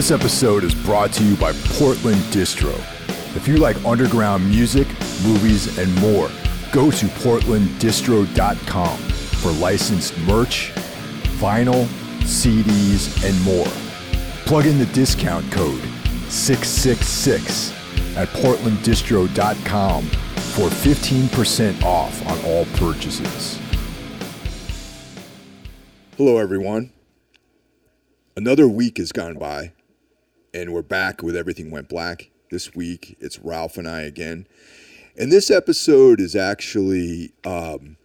This episode is brought to you by Portland Distro. If you like underground music, movies, and more, go to portlanddistro.com for licensed merch, vinyl, CDs, and more. Plug in the discount code 666 at portlanddistro.com for 15% off on all purchases. Hello, everyone. Another week has gone by, and we're back with Everything Went Black. This week, it's Ralph and I again. And this episode is actually um,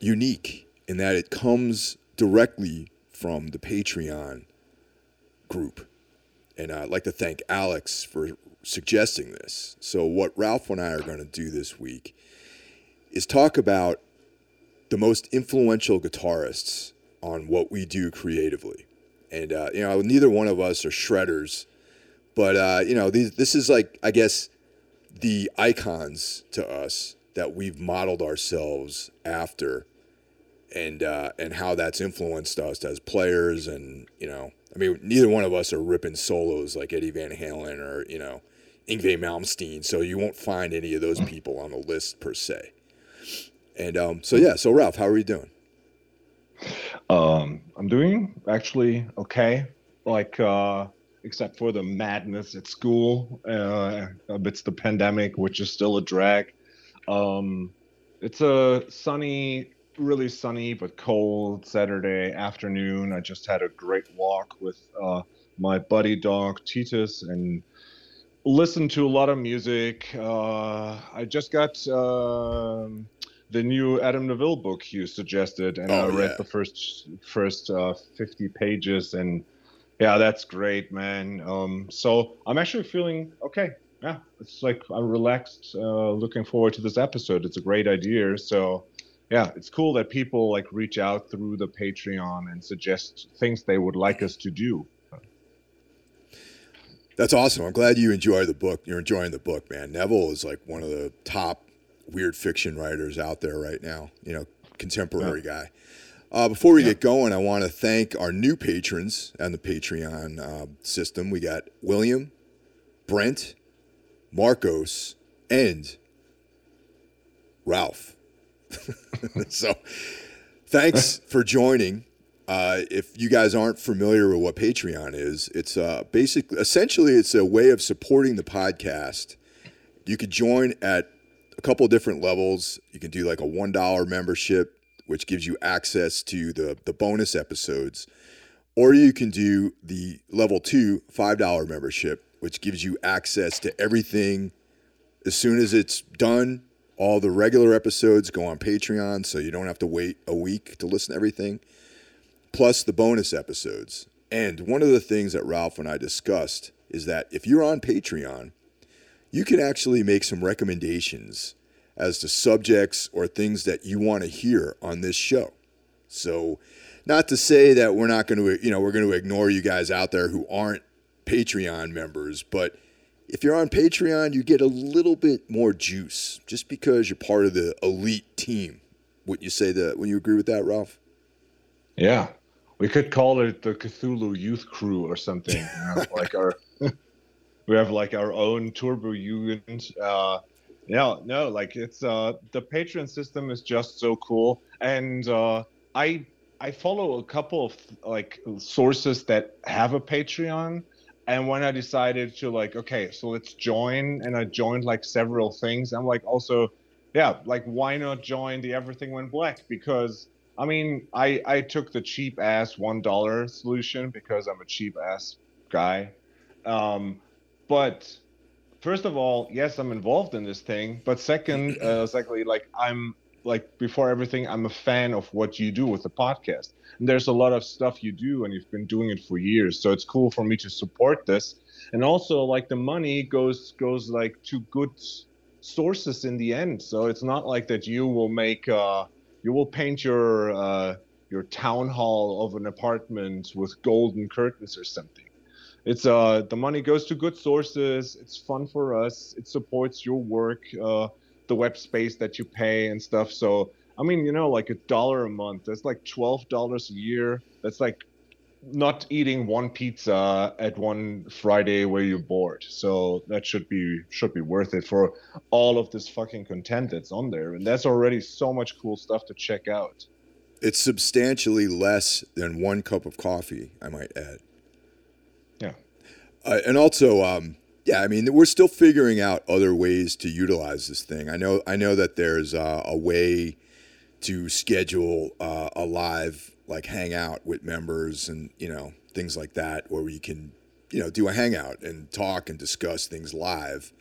unique in that it comes directly from the Patreon group. And I'd like to thank Alex for suggesting this. So, what Ralph and I are going to do this week is talk about the most influential guitarists on what we do creatively. And, uh, you know, neither one of us are shredders, but, uh, you know, these, this is like, I guess, the icons to us that we've modeled ourselves after and uh, and how that's influenced us as players and you know I mean neither one of us are ripping solos like Eddie Van Halen or you know Yngwie Malmsteen. So you won't find any of those people on the list per se. And um, so yeah so Ralph how are you doing um, I'm doing actually okay like uh, except for the madness at school uh, amidst the pandemic which is still a drag um, it's a sunny really sunny but cold Saturday afternoon. I just had a great walk with uh, my buddy dog Titus and listened to a lot of music. Uh, I just got um, the new Adam Nevill book you suggested, and oh, I read yeah. the first first uh, 50 pages, and yeah, that's great, man. Um, so I'm actually feeling okay. Yeah, it's like I'm relaxed, uh, looking forward to this episode. It's a great idea, so yeah, it's cool that people like reach out through the Patreon and suggest things they would like us to do. That's awesome. I'm glad you enjoy the book. You're enjoying the book, man. Nevill is like one of the top weird fiction writers out there right now. You know, contemporary yeah. guy. Uh, before we yeah. get going, I want to thank our new patrons on the Patreon uh, system. We got William, Brent, Marcos, and Ralph. so thanks for joining. Uh, if you guys aren't familiar with what Patreon is, it's uh, basically, essentially, it's a way of supporting the podcast. You could join at a couple different levels. You can do like a one dollar membership, which gives you access to the the bonus episodes, or you can do the level two five dollar membership, which gives you access to everything as soon as it's done all the regular episodes go on Patreon, so you don't have to wait a week to listen to everything, plus the bonus episodes. And one of the things that Ralph and I discussed is that if you're on Patreon, you can actually make some recommendations as to subjects or things that you want to hear on this show. So, not to say that we're not going to, you know, we're going to ignore you guys out there who aren't Patreon members, but if you're on Patreon, you get a little bit more juice just because you're part of the elite team. Would you say that? Would you agree with that, Ralph? Yeah, we could call it the Cthulhu Youth Crew or something. You know, like our, we have like our own Turbo Jugend. Uh, yeah, no, like it's uh, the Patreon system is just so cool, and uh, I I follow a couple of like sources that have a Patreon. And when i decided to like okay so let's join and i joined like several things i'm like also yeah like why not join the everything went black? Because i mean i i took the cheap ass one dollar solution because i'm a cheap ass guy. Um but first of all yes i'm involved in this thing. But second uh secondly like i'm like before everything i'm a fan of what you do with the podcast. And there's a lot of stuff you do and you've been doing it for years. So it's cool for me to support this. And also like the money goes goes like to good sources in the end. So it's not like that you will make uh you will paint your uh your town hall of an apartment with golden curtains or something it's uh the money goes to good sources it's fun for us it supports your work uh the web space that you pay and stuff so I mean, you know, like a dollar a month. That's like twelve dollars a year. That's like not eating one pizza at one Friday where you're bored. So that should be should be worth it for all of this fucking content that's on there. And that's already so much cool stuff to check out. It's substantially less than one cup of coffee, I might add. Uh, and also, um, yeah, I mean, we're still figuring out other ways to utilize this thing. I know, I know that there's uh, a way to schedule uh, a live like hangout with members and you know things like that, where we can you know do a hangout and talk and discuss things live.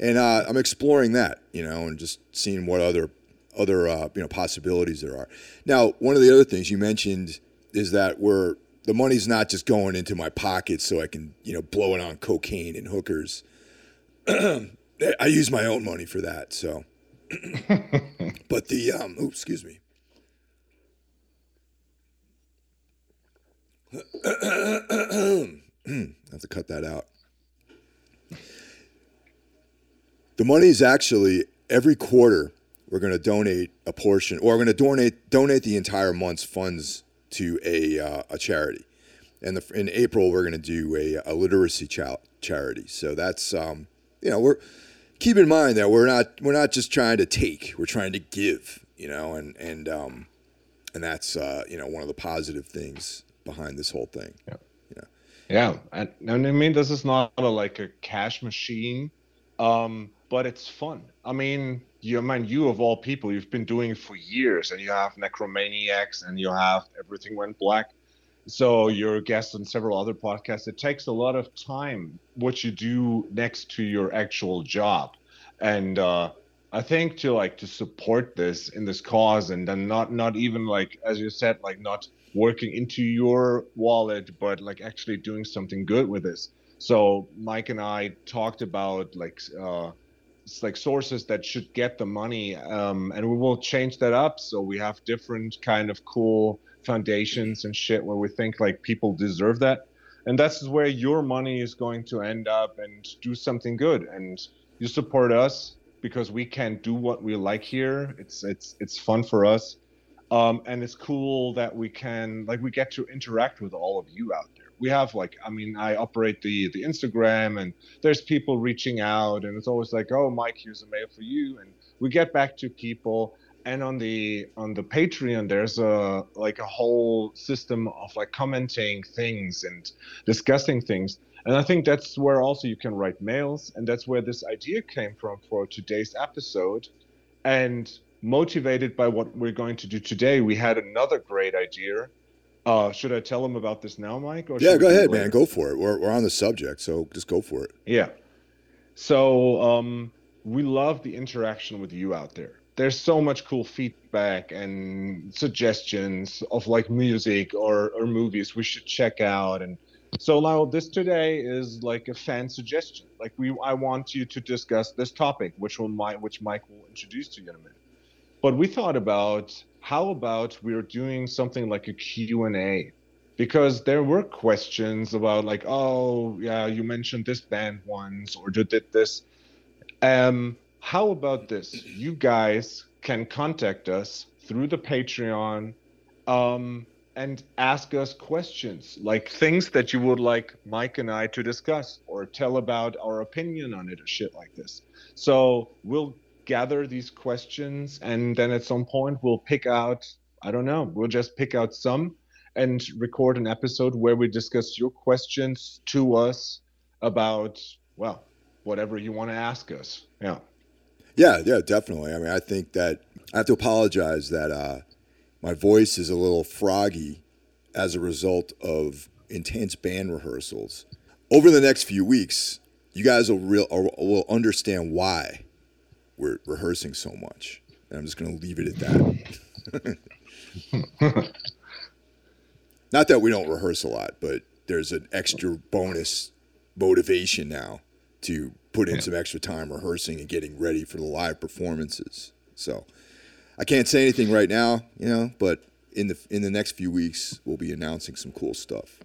And uh, I'm exploring that, you know, and just seeing what other other uh, you know possibilities there are. Now, one of the other things you mentioned is that we're the money's not just going into my pocket so I can you know blow it on cocaine and hookers. I use my own money for that, so. but the um, oh, excuse me. I have to cut that out. The money is actually every quarter we're going to donate a portion, or we're going to donate donate the entire month's funds to a uh, a charity. And the, in April we're going to do a, a literacy cha- charity. So that's um, you know we're keep in mind that we're not we're not just trying to take, we're trying to give. You know, and and um, and that's uh, you know one of the positive things behind this whole thing. Yeah. Yeah. Yeah. And, and I mean, this is not a, like a cash machine, um, but it's fun. I mean, you mean you of all people, you've been doing it for years, and you have Necromaniacs, and you have Everything Went Black. So you're a guest on several other podcasts. It takes a lot of time what you do next to your actual job, and uh, I think to like to support this in this cause, and then not not even like as you said, like not working into your wallet, but like actually doing something good with this. So Mike and I talked about like uh, like sources that should get the money, um, and we will change that up. So we have different kind of cool foundations and shit where we think like people deserve that, and that's where your money is going to end up and do something good. And you support us because we can do what we like here. It's it's it's fun for us um, and it's cool that we can like we get to interact with all of you out there we have like i mean i operate the the instagram and there's people reaching out and it's always like oh mike here's a mail for you and we get back to people and on the on the patreon there's a like a whole system of like commenting things and discussing things and i think that's where also you can write mails and that's where this idea came from for today's episode and motivated by what we're going to do today, we had another great idea. Uh, should I tell them about this now, Mike? yeah, go ahead, man. Go for it. We're, we're on the subject, so just go for it. Yeah. So um, we love the interaction with you out there. There's so much cool feedback and suggestions of like music or, or movies we should check out. And so now this today is like a fan suggestion. Like we, I want you to discuss this topic, which will Mike, which Mike will introduce to you in a minute but we thought about how about we're doing something like a q&a because there were questions about like oh yeah you mentioned this band once or you did this. Um how about this? You guys can contact us through the patreon um and ask us questions like things that you would like mike and i to discuss or tell about our opinion on it or shit like this. So we'll gather these questions and then at some point we'll pick out i don't know we'll just pick out some and record an episode where we discuss your questions to us about well whatever you want to ask us. Yeah. Yeah yeah definitely. I mean i think that i have to apologize that uh, my voice is a little froggy as a result of intense band rehearsals. Over the next few weeks you guys will real will understand why we're rehearsing so much. And I'm just going to leave it at that. Not that we don't rehearse a lot, but there's an extra bonus motivation now to put in yeah. some extra time rehearsing and getting ready for the live performances. So I can't say anything right now, you know, but in the in the next few weeks we'll be announcing some cool stuff.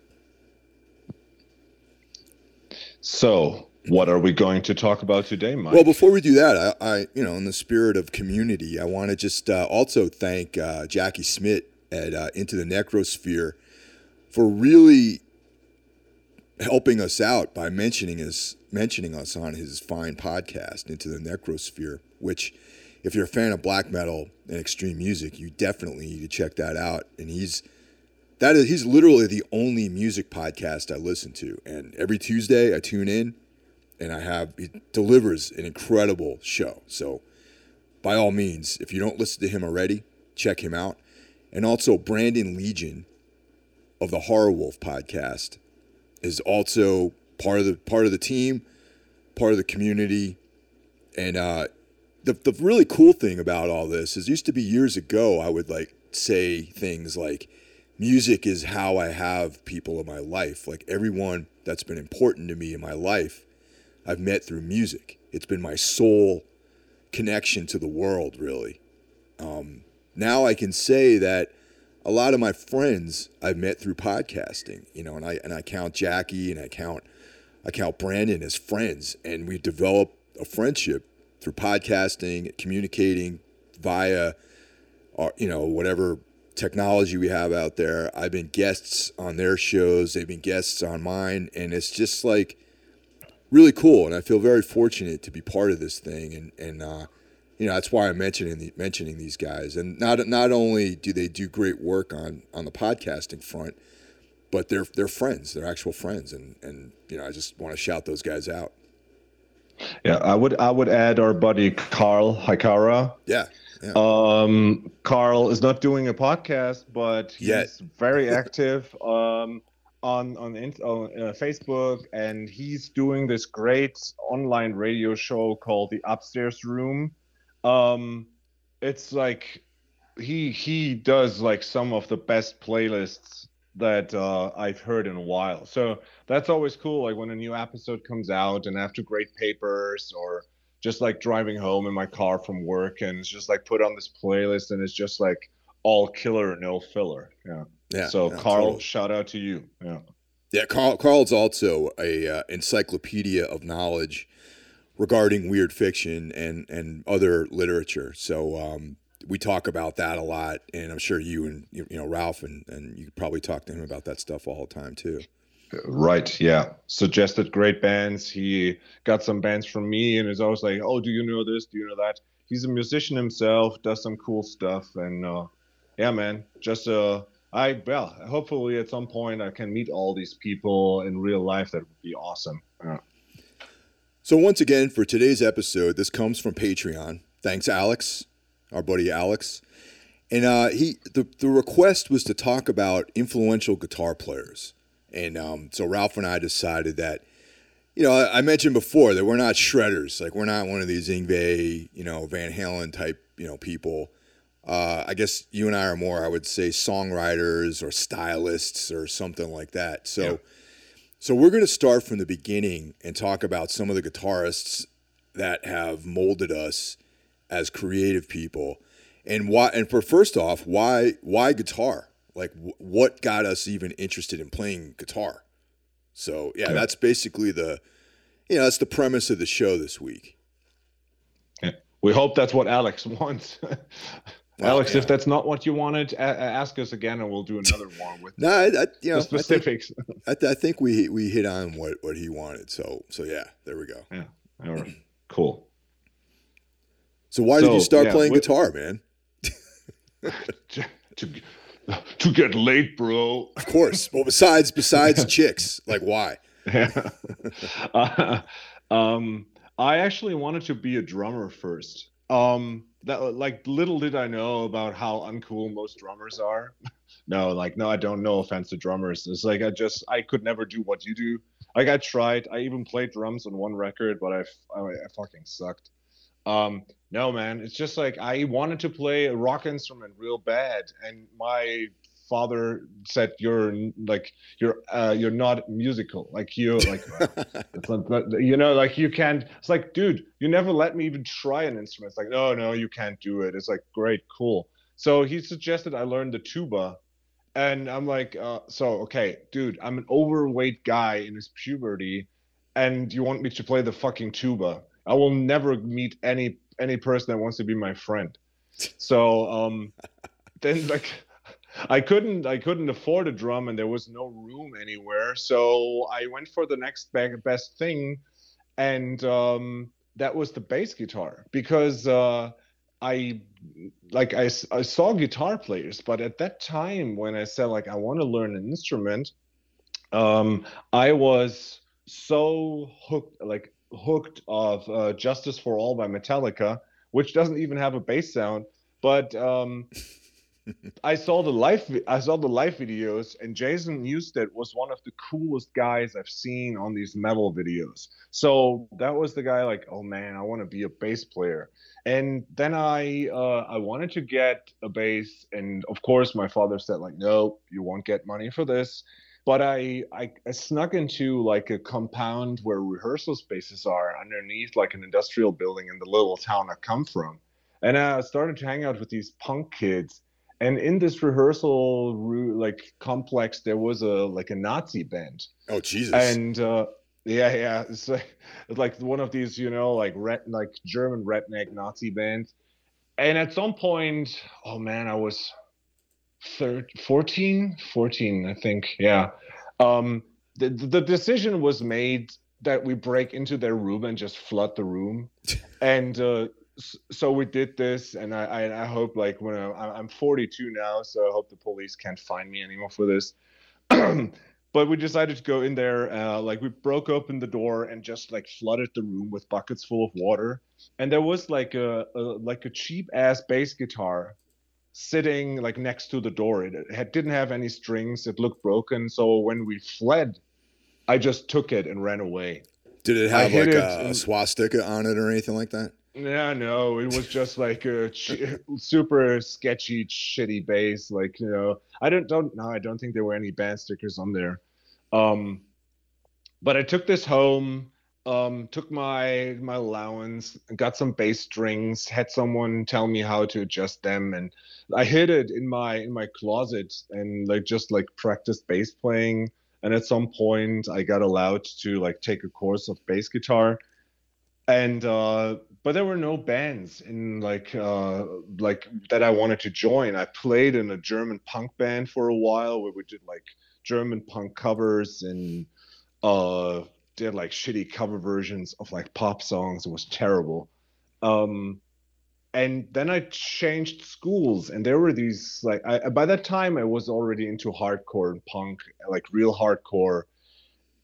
So what are we going to talk about today, Mike? Well, before we do that, I, I you know, in the spirit of community, I want to just uh, also thank uh, Jackie Smith at uh, Into the Necrosphere for really helping us out by mentioning us mentioning us on his fine podcast into the necrosphere which if you're a fan of black metal and extreme music you definitely need to check that out and he's that is he's literally the only music podcast I listen to and every Tuesday I tune in and I have he delivers an incredible show. So by all means if you don't listen to him already check him out. And also Brandon Legion of the Horror Wolf podcast is also part of the part of the team, part of the community, and uh, the the really cool thing about all this is used to be years ago I would like say things like music is how I have people in my life. Like everyone that's been important to me in my life I've met through music. It's been my sole connection to the world really. Um, now I can say that a lot of my friends I've met through podcasting, you know, and I and I count Jackie and I count I count Brandon as friends, and we developed a friendship through podcasting, communicating via, our, uh, you know, whatever technology we have out there. I've been guests on their shows, they've been guests on mine, and it's just like really cool. And I feel very fortunate to be part of this thing, and and uh, you know that's why I'm mentioning the, mentioning these guys. And not not only do they do great work on on the podcasting front, but they're they're friends. They're actual friends, and and you know I just want to shout those guys out. Yeah, I would I would add our buddy Carl Hikara. Yeah. yeah. Um, Carl is not doing a podcast, but he's Yet. very active um, on on, on uh, Facebook, and he's doing this great online radio show called the Upstairs Room um, it's like he he does like some of the best playlists that uh, I've heard in a while. So that's always cool. Like when a new episode comes out, and after great papers, or just like driving home in my car from work, and it's just like put on this playlist, and it's just like all killer, no filler. Yeah. Yeah. So yeah, Carl, totally. shout out to you. Yeah. Yeah, Carl. Carl's also a uh, encyclopedia of knowledge regarding weird fiction and and other literature. So um, we talk about that a lot, and I'm sure you and you know Ralph and and you probably talk to him about that stuff all the time too. Right. Yeah. Suggested great bands. He got some bands from me, and is always like, "Oh, do you know this? Do you know that?" He's a musician himself, does some cool stuff, and uh, yeah, man, just uh. I well, hopefully at some point I can meet all these people in real life. That would be awesome. Yeah. So, once again, for today's episode, this comes from Patreon. Thanks, Alex, our buddy Alex. And uh, he the, the request was to talk about influential guitar players. And um, so Ralph and I decided that, you know, I, I, mentioned before that we're not shredders. Like, we're not one of these Yngwie, you know, Van Halen type, you know, people. Uh, I guess you and I are more, I would say, songwriters or stylists or something like that. So, yeah so we're going to start from the beginning and talk about some of the guitarists that have molded us as creative people, and why. And for first off, why why guitar? Like, what got us even interested in playing guitar? So yeah, okay. that's basically the, you know, that's the premise of the show this week. Yeah. We hope that's what Alex wants. Alex, yeah. if that's not what you wanted, a- ask us again, and we'll do another one with no, I, I, you know, the specifics. I think, I, I think, we we hit on what, what he wanted. So so yeah, there we go. Yeah, all right, cool. So why so, did you start yeah, playing guitar, man? to, to, to get late, bro. Of course. Well, besides besides chicks, like why? Yeah. uh, um, I actually wanted to be a drummer first. Um, that like little did I know about how uncool most drummers are. no, like no, I don't. know offense to drummers. It's like I just I could never do what you do. Like I tried. I even played drums on one record, but I I, I fucking sucked. Um, no, man. It's just like I wanted to play a rock instrument real bad, and my father said you're like you're uh, you're not musical like you like you know like you can't it's like dude you never let me even try an instrument. It's like no no you can't do it. It's like great cool. So he suggested i learn the tuba and i'm like uh, so okay dude i'm an overweight guy in his puberty and you want me to play the fucking tuba? I will never meet any any person that wants to be my friend. So um then like I couldn't I couldn't afford a drum and there was no room anywhere. So I went for the next best thing and um, that was the bass guitar because uh, I like I, I saw guitar players, but at that time when I said like I want to learn an instrument, um, I was so hooked like hooked of uh, Justice for All by Metallica, which doesn't even have a bass sound, but um, I saw the live I saw the live videos and Jason Newsted was one of the coolest guys I've seen on these metal videos. So that was the guy like, oh man, I want to be a bass player. And then I uh, I wanted to get a bass, and of course my father said like, no, you won't get money for this. But I, I I snuck into like a compound where rehearsal spaces are underneath like an industrial building in the little town I come from, and I started to hang out with these punk kids and in this rehearsal like complex there was a like a nazi band. Oh jesus. And uh yeah yeah it's like, it's like one of these you know like red like german redneck nazi bands and at some point oh man i was 13 14 14 i think yeah. Um the, the decision was made that we break into their room and just flood the room. And uh so we did this and I, I, I hope like when I, i'm 42 now so i hope the police can't find me anymore for this. But we decided to go in there uh, like we broke open the door and just like flooded the room with buckets full of water. And there was like a, a like a cheap ass bass guitar sitting like next to the door. It, it didn't have any strings. It looked broken. So when we fled i just took it and ran away. Did it have like a, a swastika on it or anything like that yeah, no, it was just like a ch- super sketchy, shitty bass. Like you know, I don't don't no, I don't think there were any band stickers on there. Um, but I took this home, um, took my my allowance, got some bass strings, had someone tell me how to adjust them, and I hid it in my in my closet and like just like practiced bass playing. And at some point, I got allowed to like take a course of bass guitar and uh, but there were no bands in like uh, like that I wanted to join. I played in a German punk band for a while where we did like German punk covers and uh, did like shitty cover versions of like pop songs. It was terrible. Um, and then I changed schools, and there were these like I, by that time I was already into hardcore and punk, like real hardcore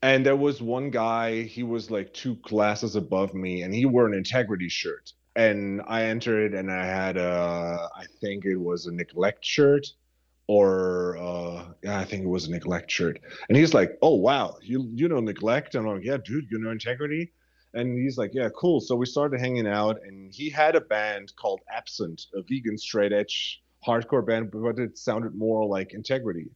and there was one guy he was like two classes above me and he wore an integrity shirt. And i entered and i had a i think it was a neglect shirt or uh yeah i think it was a neglect shirt. And he's like oh wow you you know neglect? And i'm like yeah dude you know integrity? And he's like yeah cool. So we started hanging out and he had a band called absent a vegan straight edge hardcore band but it sounded more like integrity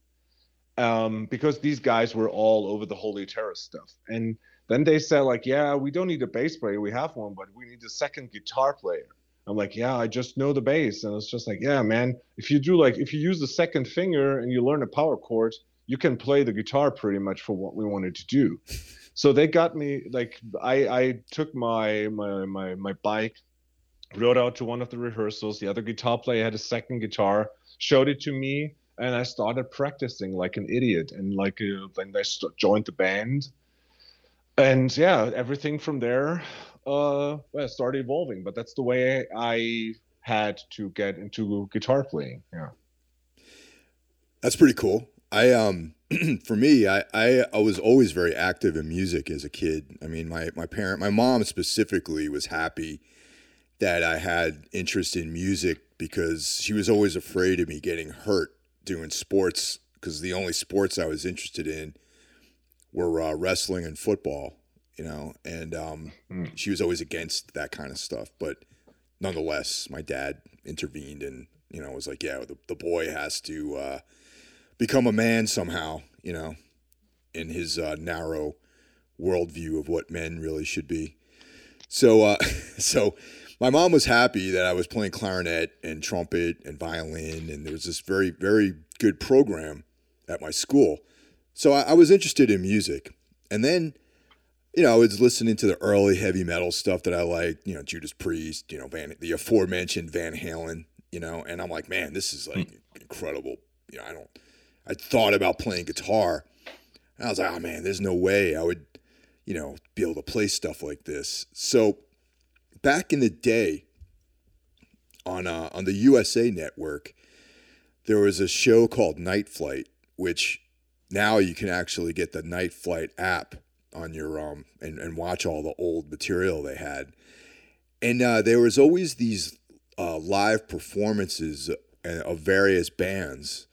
um, because these guys were all over the Holy Terror stuff. And then they said, like, yeah, we don't need a bass player. We have one, but we need a second guitar player. I'm like, yeah, I just know the bass. And it's just like, yeah, man, if you do like, if you use the second finger and you learn a power chord, you can play the guitar pretty much for what we wanted to do. so they got me like, I, I took my, my, my, my bike, rode out to one of the rehearsals. The other guitar player had a second guitar, showed it to me and I started practicing like an idiot. And like uh, then I st- joined the band, and yeah, everything from there uh, well, started evolving. But that's the way I had to get into guitar playing. Yeah, that's pretty cool. I um for me, I, I I was always very active in music as a kid. I mean, my my parent, my mom specifically, was happy that I had interest in music because she was always afraid of me getting hurt doing sports because the only sports I was interested in were uh, wrestling and football, you know, and um, mm. she was always against that kind of stuff. But nonetheless, my dad intervened and, you know, was like, yeah, the, the boy has to uh, become a man somehow, you know, in his uh, narrow worldview of what men really should be. So, uh, so my mom was happy that I was playing clarinet and trumpet and violin, and there was this very, very good program at my school. So I, I was interested in music. And then, you know, I was listening to the early heavy metal stuff that I liked, you know, Judas Priest, you know, Van, the aforementioned Van Halen, you know, and I'm like, man, this is like hmm. incredible, you know, I don't. I thought about playing guitar, and I was like, oh man, there's no way I would, you know, be able to play stuff like this. So, back in the day, on uh, on the USA Network, there was a show called Night Flight, which now you can actually get the Night Flight app on your um and, and watch all the old material they had. And uh, there was always these uh, live performances of various bands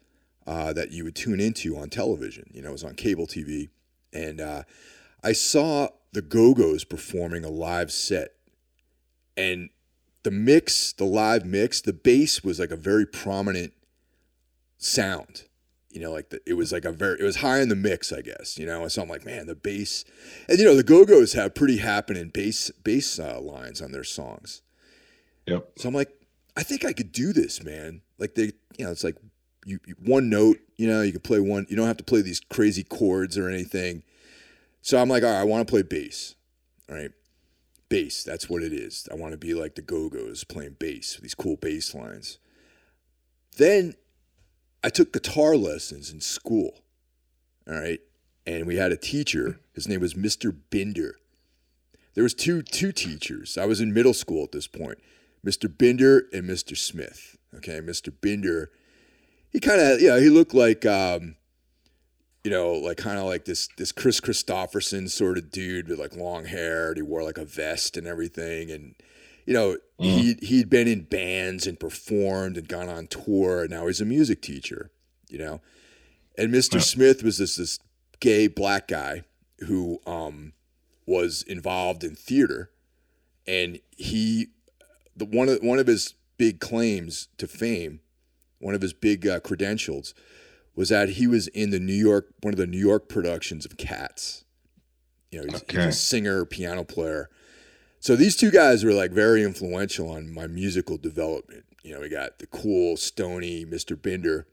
uh, that you would tune into on television. You know, it was on cable TV, and uh, I saw the Go Go's performing a live set, and the mix, the live mix, the bass was like a very prominent sound you know, like the, it was like a very, it was high in the mix, I guess, you know. and So I'm like, man, the bass, and you know, the Go Go's have pretty happening bass bass uh, lines on their songs. Yep. So I'm like, I think I could do this, man. Like they, you know, it's like you, you one note, you know, you can play one. You don't have to play these crazy chords or anything. So I'm like, all right, I want to play bass, all right. Bass, that's what it is. I want to be like the Go Go's playing bass, these cool bass lines. Then I took guitar lessons in school. All right. And we had a teacher. His name was Mr. Binder. There was two two teachers. I was in middle school at this point. Mr. Binder and Mr. Smith. Okay, Mr. Binder, he kind of, yeah, he looked like um, you know, like kind of like this this Kris Kristofferson sort of dude with like long hair. And he wore like a vest and everything, and you know, mm. he he'd been in bands and performed and gone on tour, and now he's a music teacher. You know, and Mr. Yeah. Smith was this this gay black guy who um, was involved in theater, and he the one of one of his big claims to fame, one of his big uh, credentials, was that he was in the New York one of the New York productions of Cats. You know, he's, okay. he's a singer, piano player so these two guys were like very influential on my musical development. You know, we got the cool, stony Mr. Binder,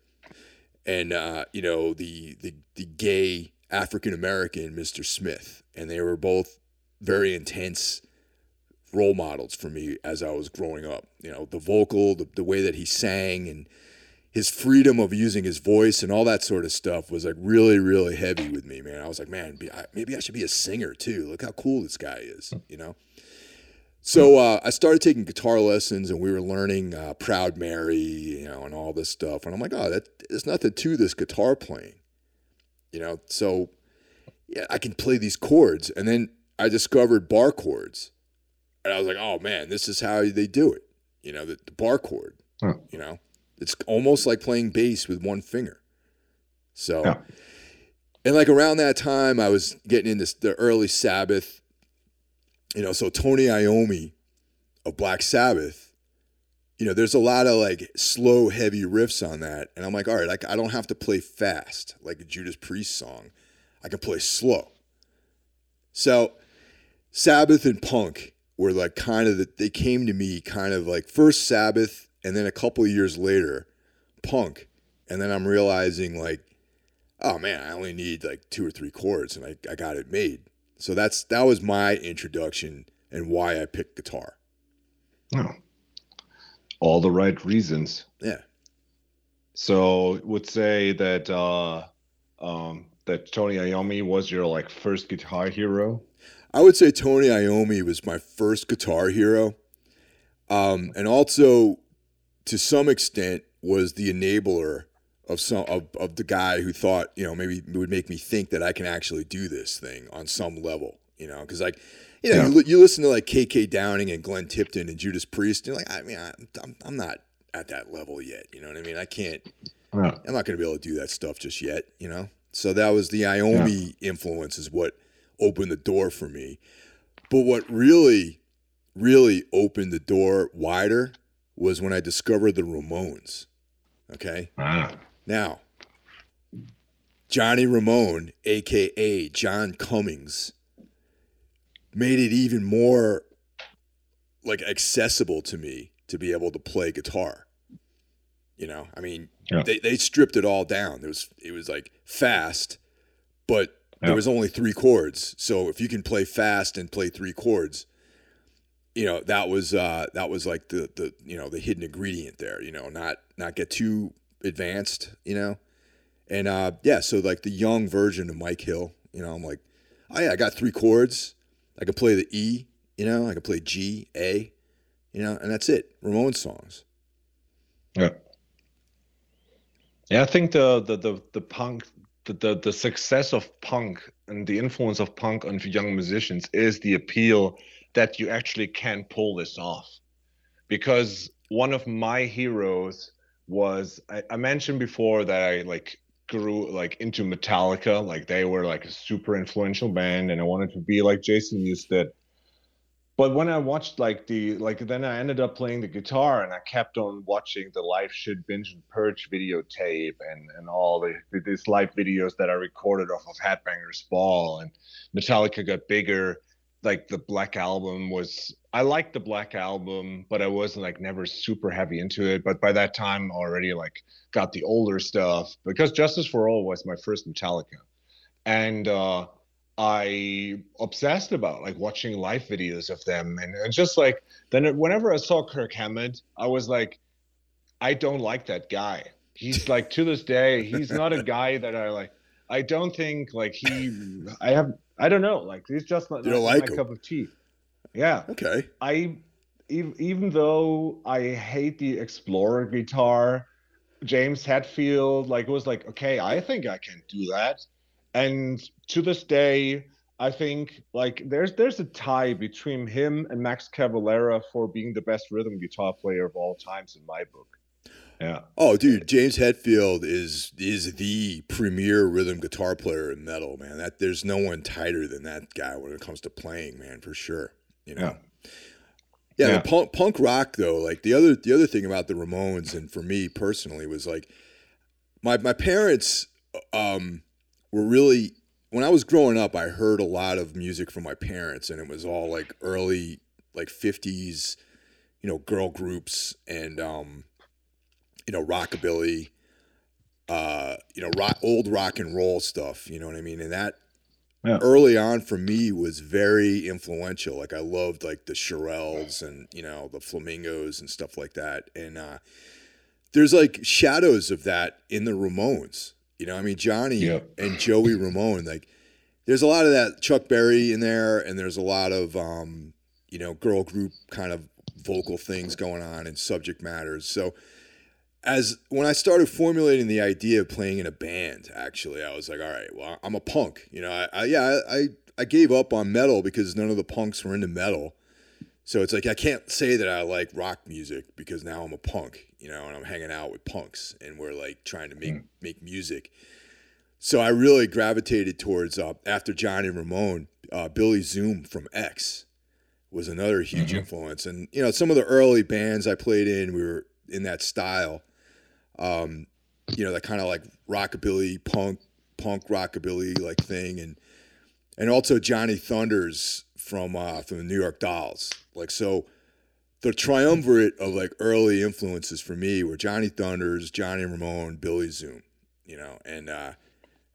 and uh, you know the the the gay African American Mr. Smith, and they were both very intense role models for me as I was growing up. You know, the vocal, the, the way that he sang, and his freedom of using his voice and all that sort of stuff was like really, really heavy with me, man. I was like, man, maybe I should be a singer too. Look how cool this guy is, you know? So uh, I started taking guitar lessons, and we were learning uh, "Proud Mary," you know, and all this stuff. And I'm like, oh, that, there's nothing to this guitar playing, you know. So yeah, I can play these chords, and then I discovered bar chords, and I was like, oh man, this is how they do it, you know, the, the bar chord. You know, it's almost like playing bass with one finger. So, yeah. and like around that time, I was getting into the early Sabbath you know, so Tony Iommi of Black Sabbath, you know, there's a lot of like slow, heavy riffs on that. And I'm like, all right, like I don't have to play fast like a Judas Priest song. I can play slow. So Sabbath and punk were like kind of the, they came to me kind of like first Sabbath and then a couple of years later, punk. And then I'm realizing like, oh man, I only need like two or three chords and I, I got it made. So that's that was my introduction and why I picked guitar. Oh. All the right reasons. Yeah. So would say that uh um that Tony Iommi was your like first guitar hero? I would say Tony Iommi was my first guitar hero. Um, and also to some extent was the enabler of some of, of the guy who thought you know maybe it would make me think that I can actually do this thing on some level you know because like you know yeah. you, you, listen to like KK Downing and Glenn Tipton and Judas Priest and you're like I mean I, I'm, I'm not at that level yet you know what I mean I can't yeah. I'm not going to be able to do that stuff just yet you know so that was the Iommi yeah. influence is what opened the door for me but what really really opened the door wider was when I discovered the Ramones okay ah. Now, Johnny Ramone, aka John Cummings, made it even more like accessible to me to be able to play guitar. You know, I mean, yeah. they, they stripped it all down. There was it was like fast, but yeah. there was only three chords. So if you can play fast and play three chords, you know that was uh, that was like the the you know the hidden ingredient there. You know, not not get too advanced, you know. And uh, yeah, so like the young version of Mike Hill, you know, I'm like, oh yeah, I got three chords. I can play the E, you know, I can play G, A, you know, and that's it. Ramone songs. Yeah. Yeah, I think the the the, the punk the, the the success of punk and the influence of punk on young musicians is the appeal that you actually can pull this off. Because one of my heroes was I, I mentioned before that I like grew like into Metallica, like they were like a super influential band, and I wanted to be like Jason Newsted but when I watched like the like then I ended up playing the guitar and I kept on watching the live shit binge and purge videotape and and all the these live videos that I recorded off of Headbanger's Ball and Metallica got bigger. Like the Black album was I liked the Black album, but I wasn't like never super heavy into it. But by that time already like got the older stuff because Justice for All was my first Metallica. And uh I obsessed about like watching live videos of them and, and just like then whenever I saw Kirk Hammett, I was like, I don't like that guy. He's like to this day, he's not a guy that I like. I don't think like he. I have. I don't know. Like he's just not, not like my cup of tea. Yeah. Okay. I even even though I hate the Explorer guitar, James Hetfield like it was like, okay, I think I can do that and to this day i think like there's there's a tie between him and max cavalera for being the best rhythm guitar player of all times in my book yeah oh dude james hetfield is is the premier rhythm guitar player in metal man that there's no one tighter than that guy when it comes to playing man for sure you know yeah. Yeah, yeah. punk, punk rock though, like the other the other thing about the Ramones, and for me personally, was like my my parents um, were really when I was growing up, I heard a lot of music from my parents, and it was all like early, like '50s, you know, girl groups and um, you know, rockabilly, uh, you know, rock, old rock and roll stuff. You know what I mean? And that yeah. early on for me was very influential. Like I loved like the Shirelles and you know the Flamingos and stuff like that. And uh, there's like shadows of that in the Ramones. You know, I mean Johnny yep. and Joey Ramone, like there's a lot of that Chuck Berry in there, and there's a lot of um, you know, girl group kind of vocal things going on and subject matters. So as when I started formulating the idea of playing in a band, actually, I was like, all right, well, I'm a punk. You know, I, I yeah, I, I gave up on metal because none of the punks were into metal. So it's like I can't say that I like rock music because now I'm a punk you know, and I'm hanging out with punks and we're like trying to make mm. make music. So I really gravitated towards uh, after Johnny Ramone, uh, Billy Zoom from X was another huge mm-hmm. influence, and you know some of the early bands I played in, we were in that style. Um, you know, that kind of like rockabilly, punk, punk rockabilly like thing, and and also Johnny Thunders from uh, from the New York Dolls. Like so, the triumvirate of like early influences for me were Johnny Thunders, Johnny Ramone, Billy Zoom, you know, and uh,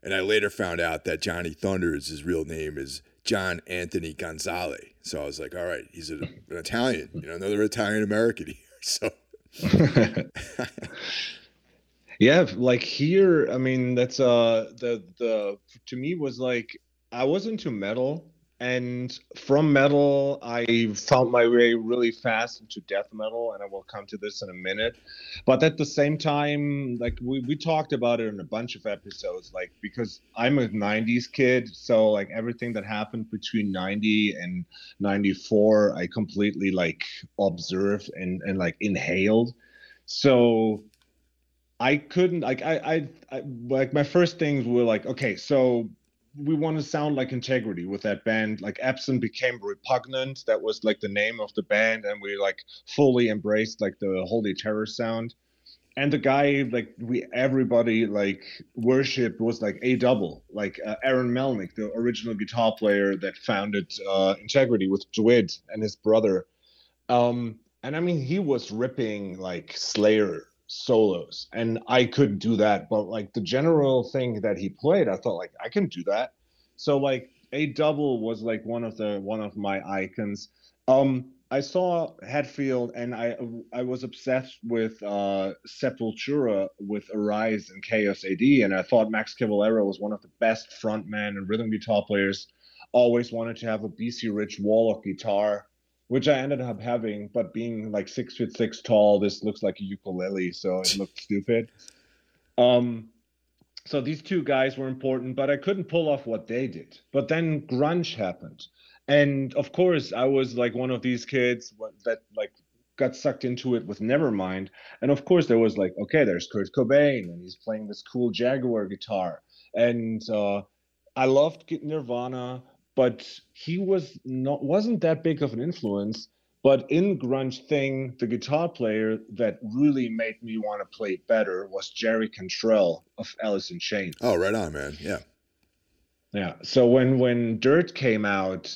and I later found out that Johnny Thunders, his real name is John Anthony Genzale. So I was like, all right, he's a, an Italian, you know, another Italian American here. So. yeah, like here, I mean, that's uh the the to me was like I was into metal and from metal i found my way really fast into death metal and i will come to this in a minute. But at the same time like we, we talked about it in a bunch of episodes like because i'm a 90s kid so like everything that happened between 90 and 94 i completely like observed and and like inhaled. So i couldn't like i i, I like my first things were like okay so we want to sound like integrity with that band. Like absent became repugnant. That was like the name of the band and we like fully embraced like the holy terror sound. And the guy like we everybody like worship was like a double. Like uh, aaron melnick the original guitar player that founded uh, integrity with Dwid and his brother. Um and i mean he was ripping like slayer solos and i couldn't do that but like the general thing that he played i thought like i can do that so like a double was like one of the one of my icons. Um, I saw Hetfield and I I was obsessed with uh, Sepultura with Arise and Chaos AD, and I thought Max Cavalera was one of the best frontman and rhythm guitar players. Always wanted to have a BC Rich Warlock guitar, which I ended up having, but being like six feet six tall, this looks like a ukulele, so it looked stupid. Um, so these two guys were important, but I couldn't pull off what they did. But then grunge happened. And of course, I was like one of these kids that like got sucked into it with Nevermind. And of course, there was like, okay, there's Kurt Cobain, and he's playing this cool Jaguar guitar. And uh, I loved Nirvana, but he was not wasn't that big of an influence. But in grunge thing, the guitar player that really made me want to play better was Jerry Cantrell of Alice in Chains. Oh, right on, man. Yeah. Yeah. So when when Dirt came out,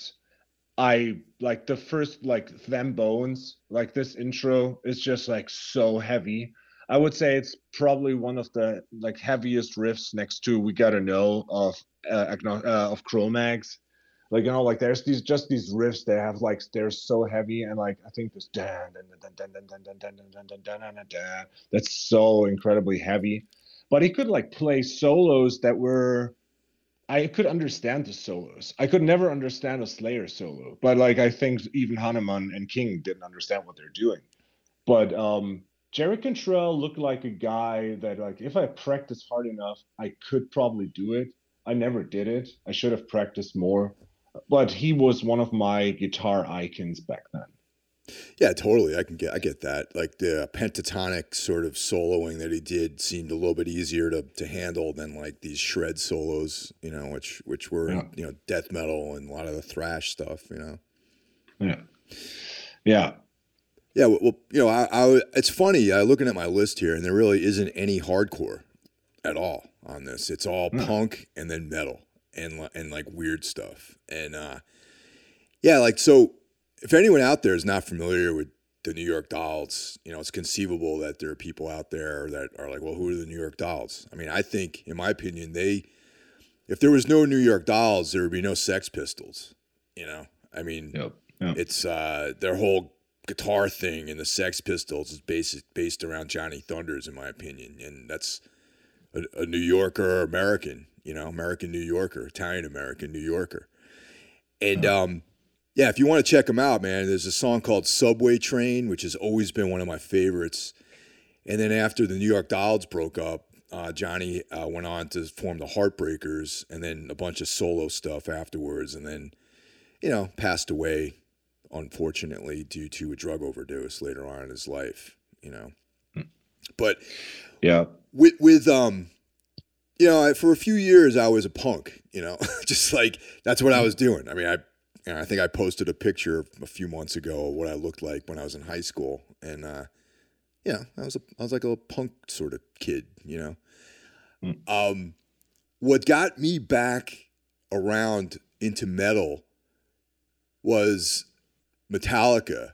I like the first like them bones, like this intro is just like so heavy. I would say it's probably one of the like heaviest riffs next to We Gotta Know of uh, uh, of Cro-Mags like you know like there's these just these riffs They have like they're so heavy and like i think this that's so incredibly heavy but he could like play solos that were i could understand the solos i could never understand a slayer solo but like i think even Hanneman and king didn't understand what they're doing but um Jerry Cantrell looked like a guy that like if I practiced hard enough, I could probably do it. I never did it. I should have practiced more but he was one of my guitar icons back then. Yeah, totally. I can get I get that. Like the pentatonic sort of soloing that he did seemed a little bit easier to, to handle than like these shred solos, you know, which which were yeah. you know death metal and a lot of the thrash stuff, you know. Yeah. Yeah. Yeah, well, you know, I, I it's funny uh, looking at my list here, and there really isn't any hardcore at all on this. It's all no. punk and then metal and and like weird stuff. And uh, yeah, like so, if anyone out there is not familiar with the New York Dolls, you know, it's conceivable that there are people out there that are like, well, who are the New York Dolls? I mean, I think, in my opinion, they, if there was no New York Dolls, there would be no Sex Pistols. You know, I mean, yep. Yep. it's uh, their whole guitar thing and the Sex Pistols is based based around Johnny Thunders, in my opinion, and that's a, a New Yorker American you know, American New Yorker, Italian American New Yorker. And um, yeah, if you want to check them out, man, there's a song called Subway Train, which has always been one of my favorites. And then after the New York Dolls broke up, uh, Johnny uh, went on to form the Heartbreakers and then a bunch of solo stuff afterwards. And then, you know, passed away, unfortunately, due to a drug overdose later on in his life, you know. Hmm. But yeah, with, with, um, you know, for a few years I was a punk, you know, just like that's what I was doing. I mean, I, you know, I think I posted a picture a few months ago of what I looked like when I was in high school, and uh, yeah, I was a, I was like a punk sort of kid, you know. Mm. Um, what got me back around into metal was Metallica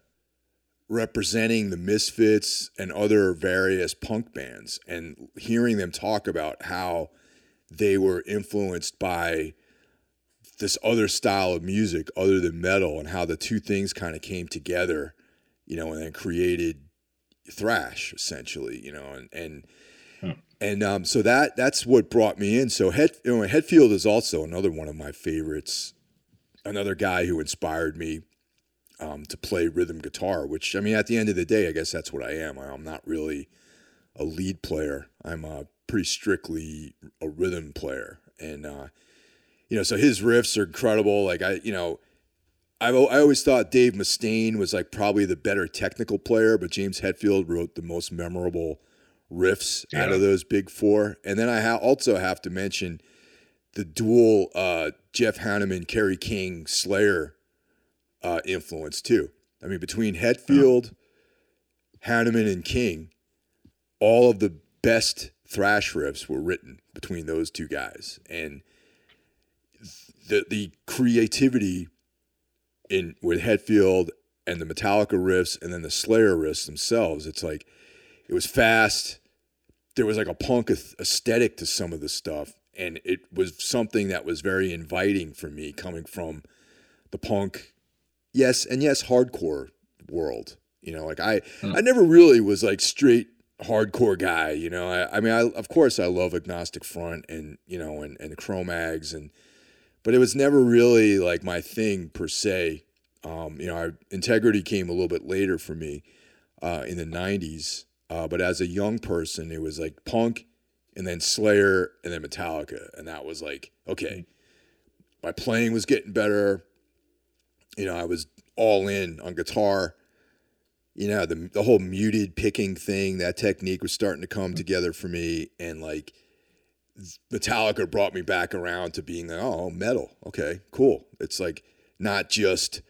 representing the Misfits and other various punk bands and hearing them talk about how they were influenced by this other style of music other than metal and how the two things kind of came together, you know, and then created thrash essentially, you know, and and hmm. and um, so that that's what brought me in. So Head you know, Hetfield is also another one of my favorites, another guy who inspired me um, to play rhythm guitar, which I mean, at the end of the day, I guess that's what I am. I'm not really a lead player. I'm a pretty strictly a rhythm player, and uh, you know, so his riffs are incredible. Like I, you know, I I always thought Dave Mustaine was like probably the better technical player, but James Hetfield wrote the most memorable riffs yeah. out of those big four. And then I ha- also have to mention the dual uh, Jeff Hanneman, Kerry King, Slayer uh, influence too. I mean, between Hetfield, Hanneman, and King, all of the best thrash riffs were written between those two guys, and the the creativity in with Hetfield and the Metallica riffs, and then the Slayer riffs themselves. It's like it was fast. There was like a punk aesthetic to some of the stuff, and it was something that was very inviting for me coming from the punk, yes, and yes, hardcore world. You know, like I, I never really was like straight hardcore guy. You know, I, I mean, I of course I love Agnostic Front and you know and and the Cro-Mags and, but it was never really like my thing per se. Um, you know, I, integrity came a little bit later for me uh, in the '90s. Uh, but as a young person, it was like punk, and then Slayer, and then Metallica, and that was like okay. My playing was getting better. You know, I was all in on guitar. You know, the the whole muted picking thing, that technique was starting to come together for me, and like Metallica brought me back around to being like, oh, metal, okay, cool. It's like not just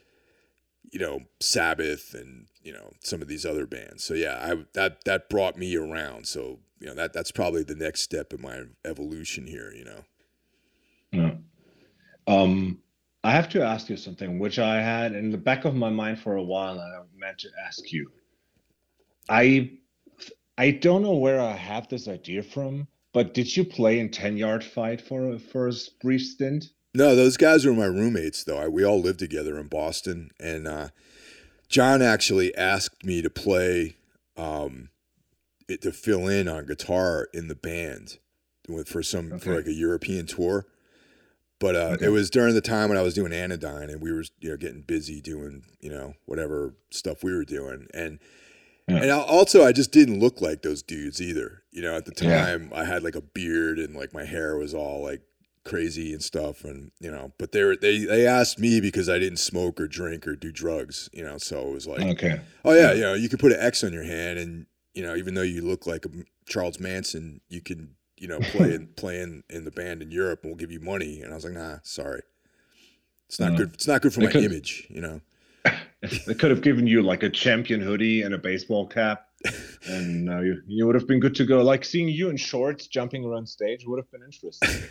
you know Sabbath and you know some of these other bands. So yeah, I that that brought me around. So you know that that's probably the next step in my evolution here. You know. Yeah. Um, I have to ask you something, which I had in the back of my mind for a while, and I meant to ask you. I I don't know where I have this idea from, but did you play in Ten Yard Fight for a, for a brief stint? No, those guys were my roommates, though. I, we all lived together in Boston, and uh, John actually asked me to play um, it, to fill in on guitar in the band for some for like a European tour. But uh, Okay. it was during the time when I was doing Anodyne, and we were you know getting busy doing you know whatever stuff we were doing, and Yeah. and al- also I just didn't look like those dudes either. You know, at the Yeah. time I had like a beard and like my hair was all like crazy and stuff, and you know, but they were they they asked me because I didn't smoke or drink or do drugs. You know, so it was like, Okay. oh yeah, you know, you could put an X on your hand, and you know, even though you look like a Charles Manson, you can you know play in play in, the band in Europe, and we'll give you money. And I was like, nah, sorry, it's not No. good. It's not good for They my could- image. You know. They could have given you like a champion hoodie and a baseball cap, and uh, you you would have been good to go. Like seeing you in shorts jumping around stage would have been interesting. I guess.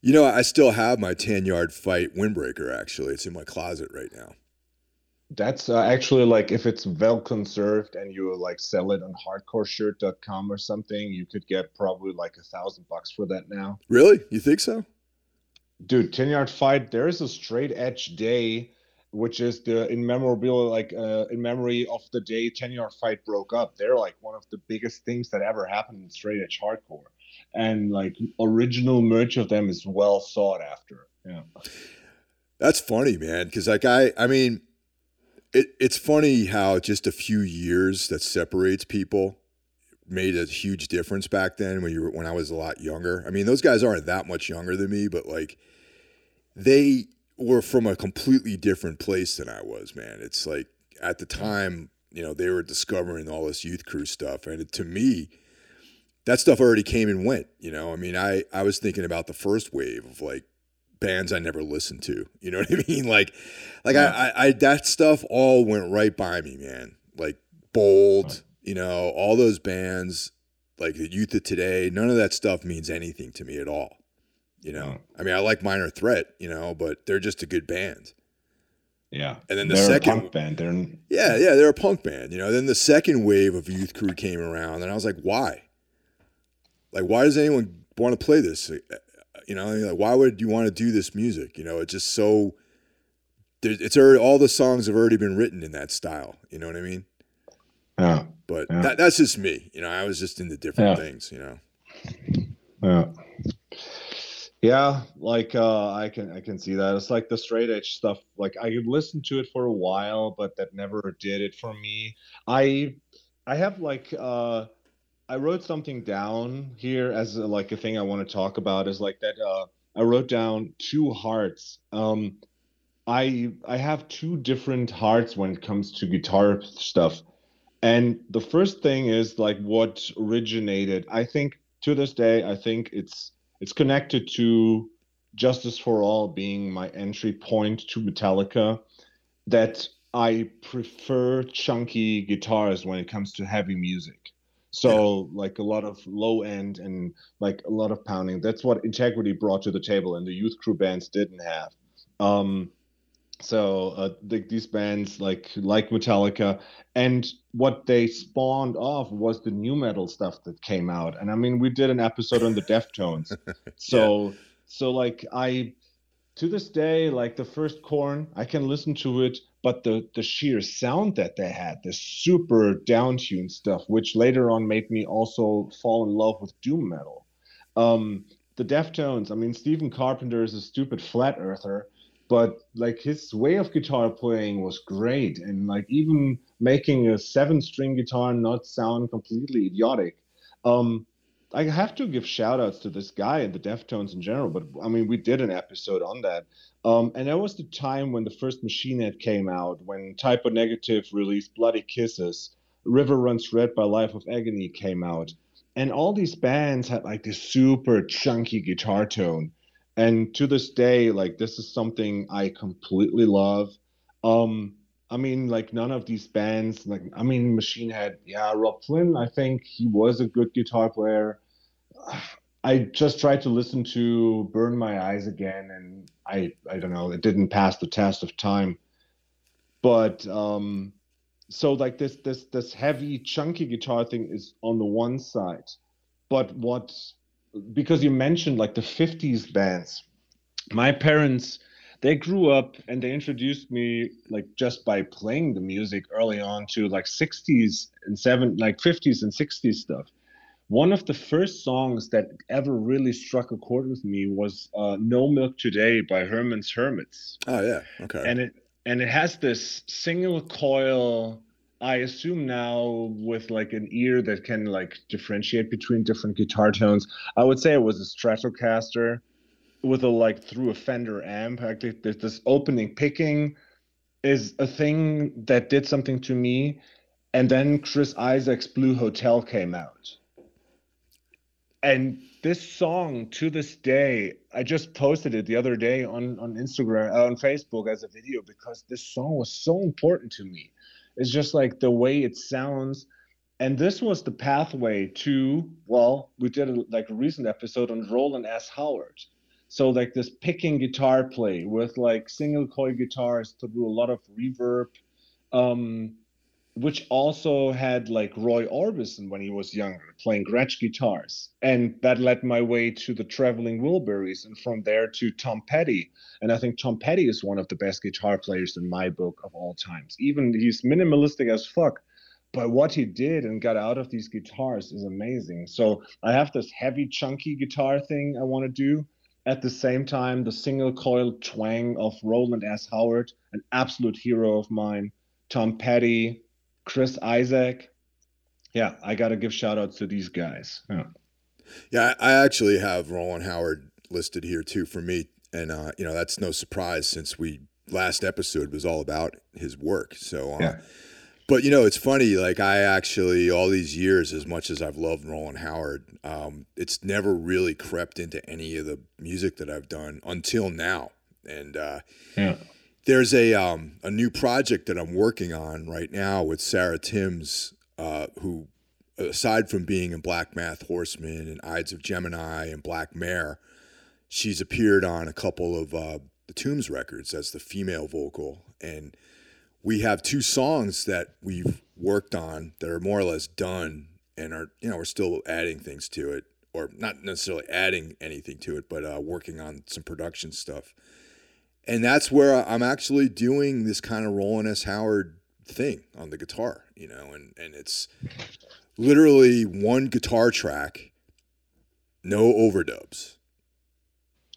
You know, I still have my 10 yard fight windbreaker, actually. It's in my closet right now. That's uh, actually like if it's well conserved and you like sell it on hardcoreshirt.com or something, you could get probably like a thousand bucks for that now. Really? You think so? Dude, 10 yard fight, there is a straight edge day, which is the in memorable like uh, in memory of the day 10 yard fight broke up. They're like one of the biggest things that ever happened in straight edge hardcore. And like original merch of them is well sought after. Yeah. That's funny, man. Because, like, I, I mean, it, it's funny how just a few years that separates people made a huge difference back then when you were when I was a lot younger. I mean, those guys aren't that much younger than me, but like they were from a completely different place than I was, man. It's like at the time, you know, they were discovering all this youth crew stuff, and it, to me, that stuff already came and went. You know, I mean, I I was thinking about the first wave of like bands I never listened to. You know what I mean? Like, like Yeah. I, I, I that stuff all went right by me, man. Like Bold, you know, all those bands, like the youth of today. None of that stuff means anything to me at all. You know, No. I mean, I like Minor Threat, you know, but they're just a good band. Yeah. And then the They're second- punk band. They're Yeah, yeah, they're a punk band, you know. Then the second wave of youth crew came around, and I was like, why? Like, why does anyone want to play this? You know, like, why would you want to do this music? You know, it's just so. It's already all the songs have already been written in that style. You know what I mean? yeah. But Yeah. that, that's just me. You know, I was just into different Yeah. things. You know. Yeah. Yeah, like uh I can I can see that. It's like the straight edge stuff. Like I could listen to it for a while, but that never did it for me. I I have like uh I wrote something down here as a, like a thing I want to talk about is like that uh I wrote down two hearts. Um I I have two different hearts when it comes to guitar stuff. And the first thing is like what originated. I think to this day, I think it's it's connected to Justice for All being my entry point to Metallica. That I prefer chunky guitars when it comes to heavy music. So like a lot of low end and like a lot of pounding. That's what Integrity brought to the table, and the Youth Crew bands didn't have. Um, so uh, these bands like like Metallica, and what they spawned off was the nu metal stuff that came out. And I mean, we did an episode on the Deftones, so yeah. so like I to this day, like the first Korn, I can listen to it, but the the sheer sound that they had, the super downtuned stuff, which later on made me also fall in love with doom metal. Um, the Deftones, I mean, Stephen Carpenter is a stupid flat earther but like his way of guitar playing was great and like even making a seven string guitar not sound completely idiotic um i have to give shout outs to this guy and the deftones in general but i mean we did an episode on that. Um and that was the time when the first machine head came out when Type O Negative released bloody kisses river runs red by life of agony came out. And all these bands had like this super chunky guitar tone. And to this day like this is something i completely love. Um i mean like none of these bands like i mean machine head yeah Robb Flynn i think he was a good guitar player. I just tried to listen to burn my eyes again and i i don't know it didn't pass the test of time. But um so like this this this heavy chunky guitar thing is on the one side. But what because you mentioned like the 50s bands my parents they grew up and they introduced me like just by playing the music early on to like 60s and 7 like 50s and 60s stuff. One of the first songs that ever really struck a chord with me was uh, no milk today by herman's hermits. Oh yeah. Okay. And it and it has this single coil I assume now with like an ear that can like differentiate between different guitar tones. I would say it was a Stratocaster with a like through a Fender amp. Actually, this opening picking is a thing that did something to me. And then Chris Isaak's Blue Hotel came out. And this song to this day, I just posted it the other day on, on Instagram, uh, on Facebook as a video because this song was so important to me it's just like the way it sounds. And this was the pathway to, well, we did a, like a recent episode on Roland S. Howard. So like this picking guitar play with like single coil guitars through a lot of reverb. Um, which also had like Roy Orbison when he was younger, playing Gretsch guitars. And that led my way to the Traveling Wilburys and from there to Tom Petty. And I think Tom Petty is one of the best guitar players in my book of all times. Even he's minimalistic as fuck. But what he did and got out of these guitars is amazing. So I have this heavy, chunky guitar thing I want to do. At the same time, the single coil twang of Roland S. Howard, an absolute hero of mine. Tom Petty, Chris Isaak. Yeah, I got to give shout outs to these guys. Yeah. Yeah, I actually have Roland Howard listed here too for me. And, uh, you know, that's no surprise since we last episode was all about his work. So, uh, yeah. But you know, it's funny. Like I actually, all these years, as much as I've loved Roland Howard, um, it's never really crept into any of the music that I've done until now. And uh, yeah there's a um, a new project that I'm working on right now with Sera Timms, uh, who, aside from being in Black Math Horseman and Ides of Gemini and Black Mare, she's appeared on a couple of uh, the Tombs records as the female vocal, and we have two songs that we've worked on that are more or less done, and are you know we're still adding things to it, or not necessarily adding anything to it, but uh, working on some production stuff and that's where I'm actually doing this kind of Roland S. Howard thing on the guitar, you know, and and it's literally one guitar track, no overdubs.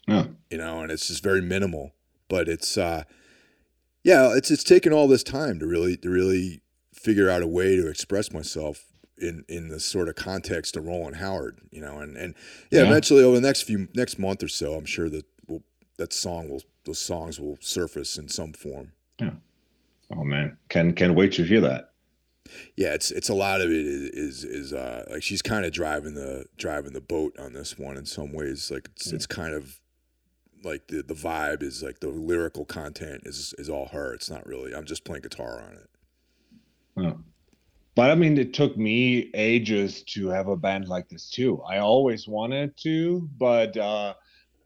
Yeah. You know, and it's just very minimal, but it's uh yeah, it's it's taken all this time to really to really figure out a way to express myself in in the sort of context of Roland Howard, you know, and and yeah, yeah. eventually over the next few next month or so, I'm sure that we'll, that song will those songs will surface in some form. Yeah. Oh man, can can wait to hear that. Yeah, it's it's a lot of it is is, is uh, like she's kind of driving the driving the boat on this one in some ways. Like it's mm. it's kind of like the the vibe is like the lyrical content is is all her. It's not really. I'm just playing guitar on it. Yeah. But I mean, it took me ages to have a band like this too. I always wanted to, but uh,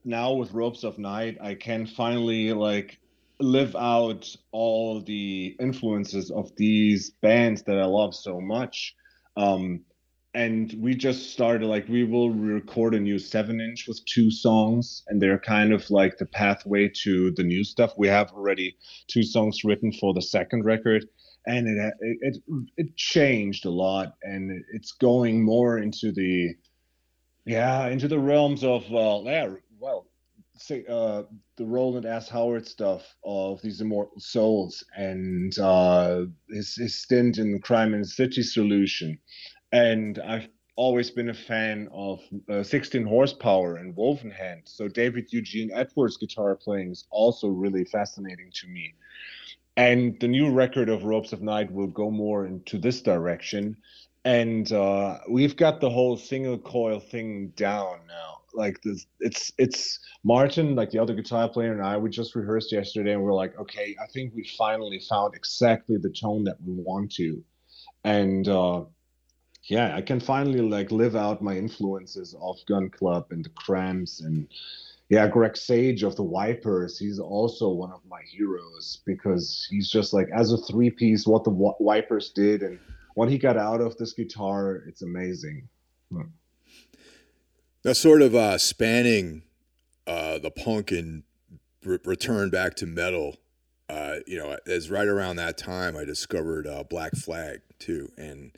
now with Ropes of Night, I can finally like live out all the influences of these bands that I love so much. Um, and we just started like we will record a new seven inch with two songs and they're kind of like the pathway to the new stuff we have already two songs written for the second record and it it it changed a lot and it's going more into the yeah into the realms of well yeah well say uh the roland S. Howard stuff of these immortal souls and uh his, his stint in crime and city solution and I've always been a fan of uh, 16 horsepower and Woven Hand. So David Eugene Edwards guitar playing is also really fascinating to me. And the new record of Ropes of Night will go more into this direction. And uh, we've got the whole single coil thing down now. Like this, it's it's Martin, like the other guitar player, and I. We just rehearsed yesterday, and we're like, okay, I think we finally found exactly the tone that we want to. And uh, yeah, I can finally like live out my influences of Gun Club and the Cramps and yeah, Greg Sage of the Wipers. He's also one of my heroes because he's just like as a three piece, what the Wipers did and what he got out of this guitar, it's amazing. Hmm. Now, sort of uh, spanning uh, the punk and re- return back to metal. Uh, you know, as right around that time, I discovered uh, Black Flag too, and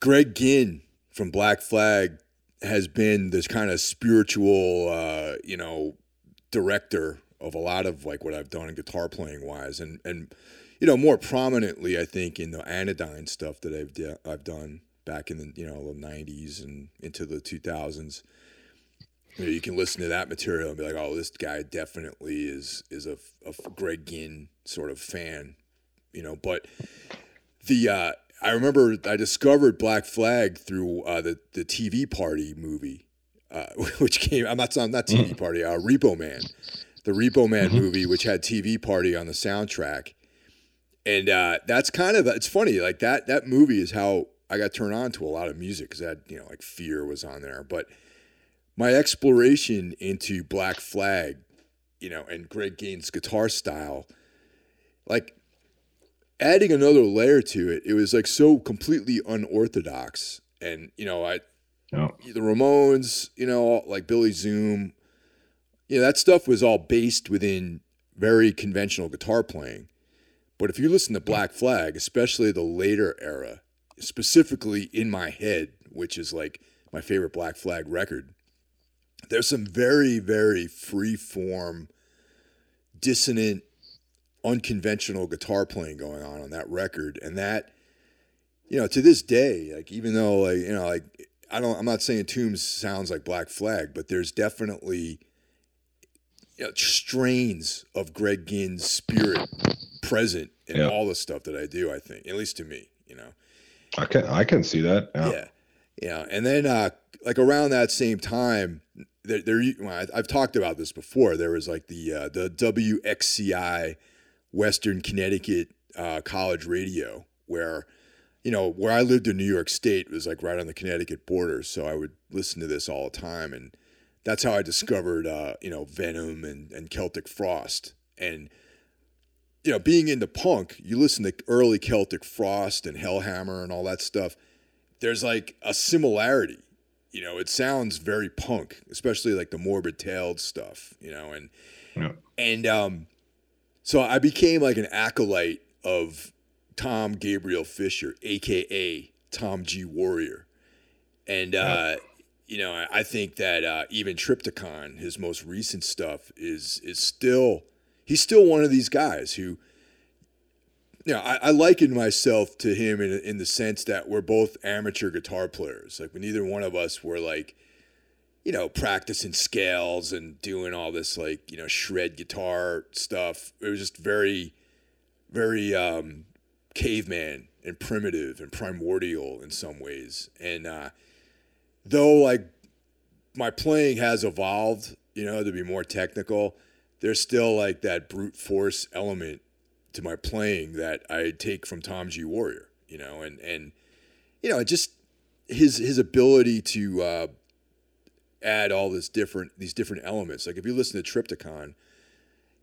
Greg Ginn from Black Flag has been this kind of spiritual, uh, you know, director of a lot of like what I've done in guitar playing wise, and and you know more prominently, I think in the Anodyne stuff that I've de- I've done back in the you know the '90s and into the 2000s. You, know, you can listen to that material and be like, oh, this guy definitely is is a, a Greg Ginn sort of fan, you know. But the uh, I remember I discovered Black Flag through uh, the the TV Party movie, uh, which came. I'm not not TV mm. Party. Uh, Repo Man, the Repo Man mm-hmm. movie, which had TV Party on the soundtrack, and uh, that's kind of it's funny. Like that that movie is how I got turned on to a lot of music because that you know like Fear was on there, but my exploration into Black Flag, you know, and Greg Ginn's guitar style, like adding another layer to it, it was like so completely unorthodox. And you know, I oh. the Ramones, you know, like Billy Zoom, you know, that stuff was all based within very conventional guitar playing. But if you listen to Black Flag, especially the later era, specifically in my head, which is like my favorite Black Flag record, there's some very, very free form, dissonant unconventional guitar playing going on on that record, and that you know to this day, like even though like you know like I don't I'm not saying Tombs sounds like Black Flag, but there's definitely you know, strains of Greg Ginn's spirit present in yeah. all the stuff that I do. I think, at least to me, you know. I can I can see that. Yeah, yeah, yeah. and then uh, like around that same time, there, there well, I've talked about this before. There was like the uh, the WXCI Western Connecticut uh, college radio, where you know where I lived in New York State was like right on the Connecticut border, so I would listen to this all the time, and that's how I discovered uh, you know Venom and and Celtic Frost, and you know being into punk, you listen to early Celtic Frost and Hellhammer and all that stuff. There's like a similarity, you know. It sounds very punk, especially like the Morbid Tales stuff, you know, and yeah. and um so I became like an acolyte of Tom Gabriel Fischer, aka Tom G Warrior, and uh, you know I think that uh, even Triptykon, his most recent stuff, is is still he's still one of these guys who. You know, I, I liken myself to him in in the sense that we're both amateur guitar players. Like, neither one of us were like, you know, practicing scales and doing all this like, you know, shred guitar stuff. It was just very, very um, caveman and primitive and primordial in some ways. And uh, though like my playing has evolved, you know, to be more technical, there's still like that brute force element to my playing that I take from Tom G Warrior, you know, and and you know, just his his ability to uh, add all this different these different elements. Like if you listen to Triptykon,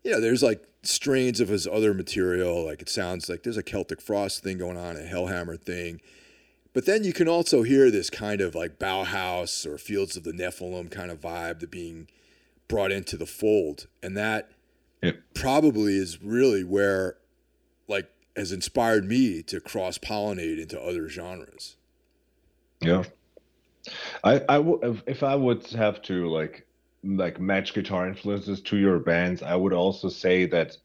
you know, there's like strains of his other material. Like it sounds like there's a Celtic Frost thing going on, a Hellhammer thing. But then you can also hear this kind of like Bauhaus or Fields of the Nephilim kind of vibe that being brought into the fold. And that Yep. probably is really where like has inspired me to cross pollinate into other genres. Yeah. I I w- if- I would have to like like match guitar influences to your bands, I would also say that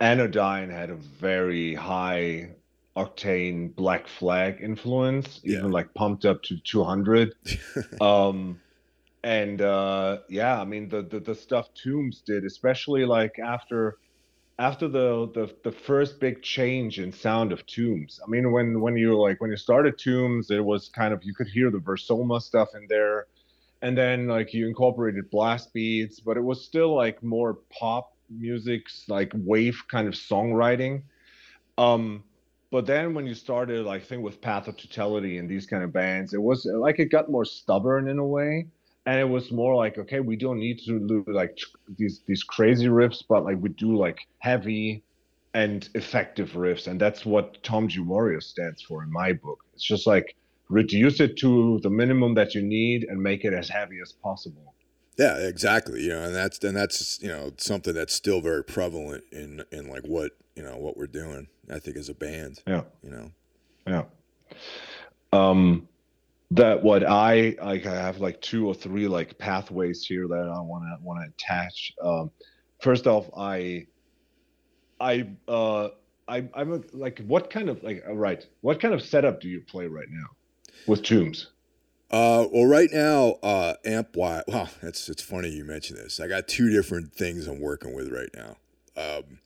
Anodyne had a very high octane Black Flag influence, Yeah. even like pumped up to 200. um and uh yeah, I mean the, the the stuff Tombs did, especially like after after the, the the first big change in sound of Tombs. I mean, when when you like when you started Tombs, it was kind of you could hear the Versoma stuff in there, and then like you incorporated blast beats, but it was still like more pop music's like wave kind of songwriting. Um, but then when you started, like, I think with Path of Totality and these kind of bands, it was like it got more stubborn in a way and it was more like okay we don't need to do like these these crazy riffs but like we do like heavy and effective riffs and that's what tom g warrior stands for in my book it's just like reduce it to the minimum that you need and make it as heavy as possible Yeah, exactly. You know, and that's and that's you know something that's still very prevalent in in like what you know what we're doing. I think as a band. yeah You know. yeah um that what i like i have like two or three like pathways here that i want to want to attach um first off i i uh i i'm a, like what kind of like right what kind of setup do you play right now with tombs Uh, well, right now, uh, amp wise, wow, it's it's funny you mentioned this. I got two different things I'm working with right now. Um,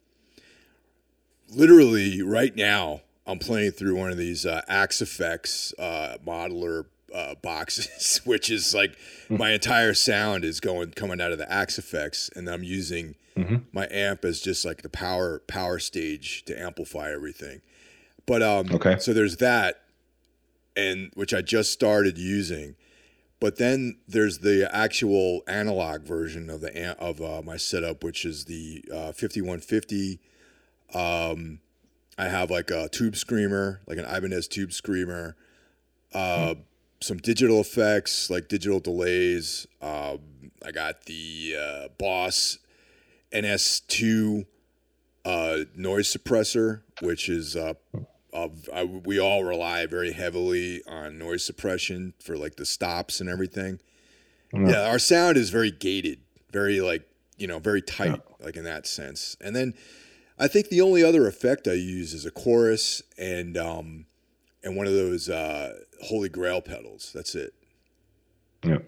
literally, right now, I'm playing through one of these uh, Axe-Fx uh, modeler uh, boxes, which is like my entire sound is going coming out of the Axe-Fx, and I'm using Mhm. my amp as just like the power power stage to amplify everything. But um, Okay. so there's that, and which I just started using. But then there's the actual analog version of the of uh, my setup, which is the uh, 5150. Um, I have like a tube screamer, like an Ibanez tube screamer, uh, some digital effects, like digital delays. Um, I got the uh, Boss NS2 uh, noise suppressor, which is uh, of I, we all rely very heavily on noise suppression for like the stops and everything. Yeah. Yeah, our sound is very gated, very like you know, very tight, like in that sense. And then I think the only other effect I use is a chorus and um and one of those uh, Holy Grail pedals. That's it. Yeah.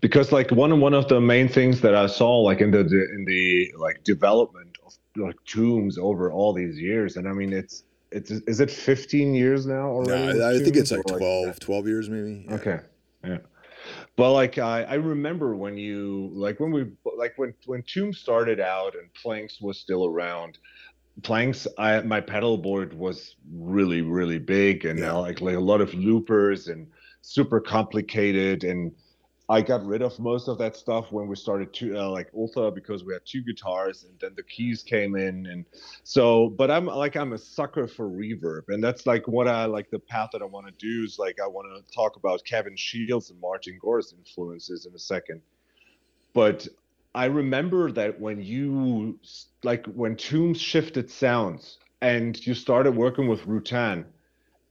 Because like one one of the main things that I saw like in the in the like development of like tombs over all these years, and I mean it's it's is it 15 years now No, already? with I, I think it's like or, 12, 12 years maybe. Yeah. Okay. Yeah. But like I, I remember when you like when we like when when Tomb started out and Planks was still around. Planks, I my pedal board was really really big and Yeah. uh, like like a lot of loopers and super complicated and I got rid of most of that stuff when we started to uh, like Ultha because we had two guitars and then the keys came in and so but I'm like I'm a sucker for reverb and that's like what I like the path that I want to do is like I want to talk about Kevin Shields and Martin Gore's influences in a second. But I remember that when you like when Tombs shifted sounds and you started working with Rutan,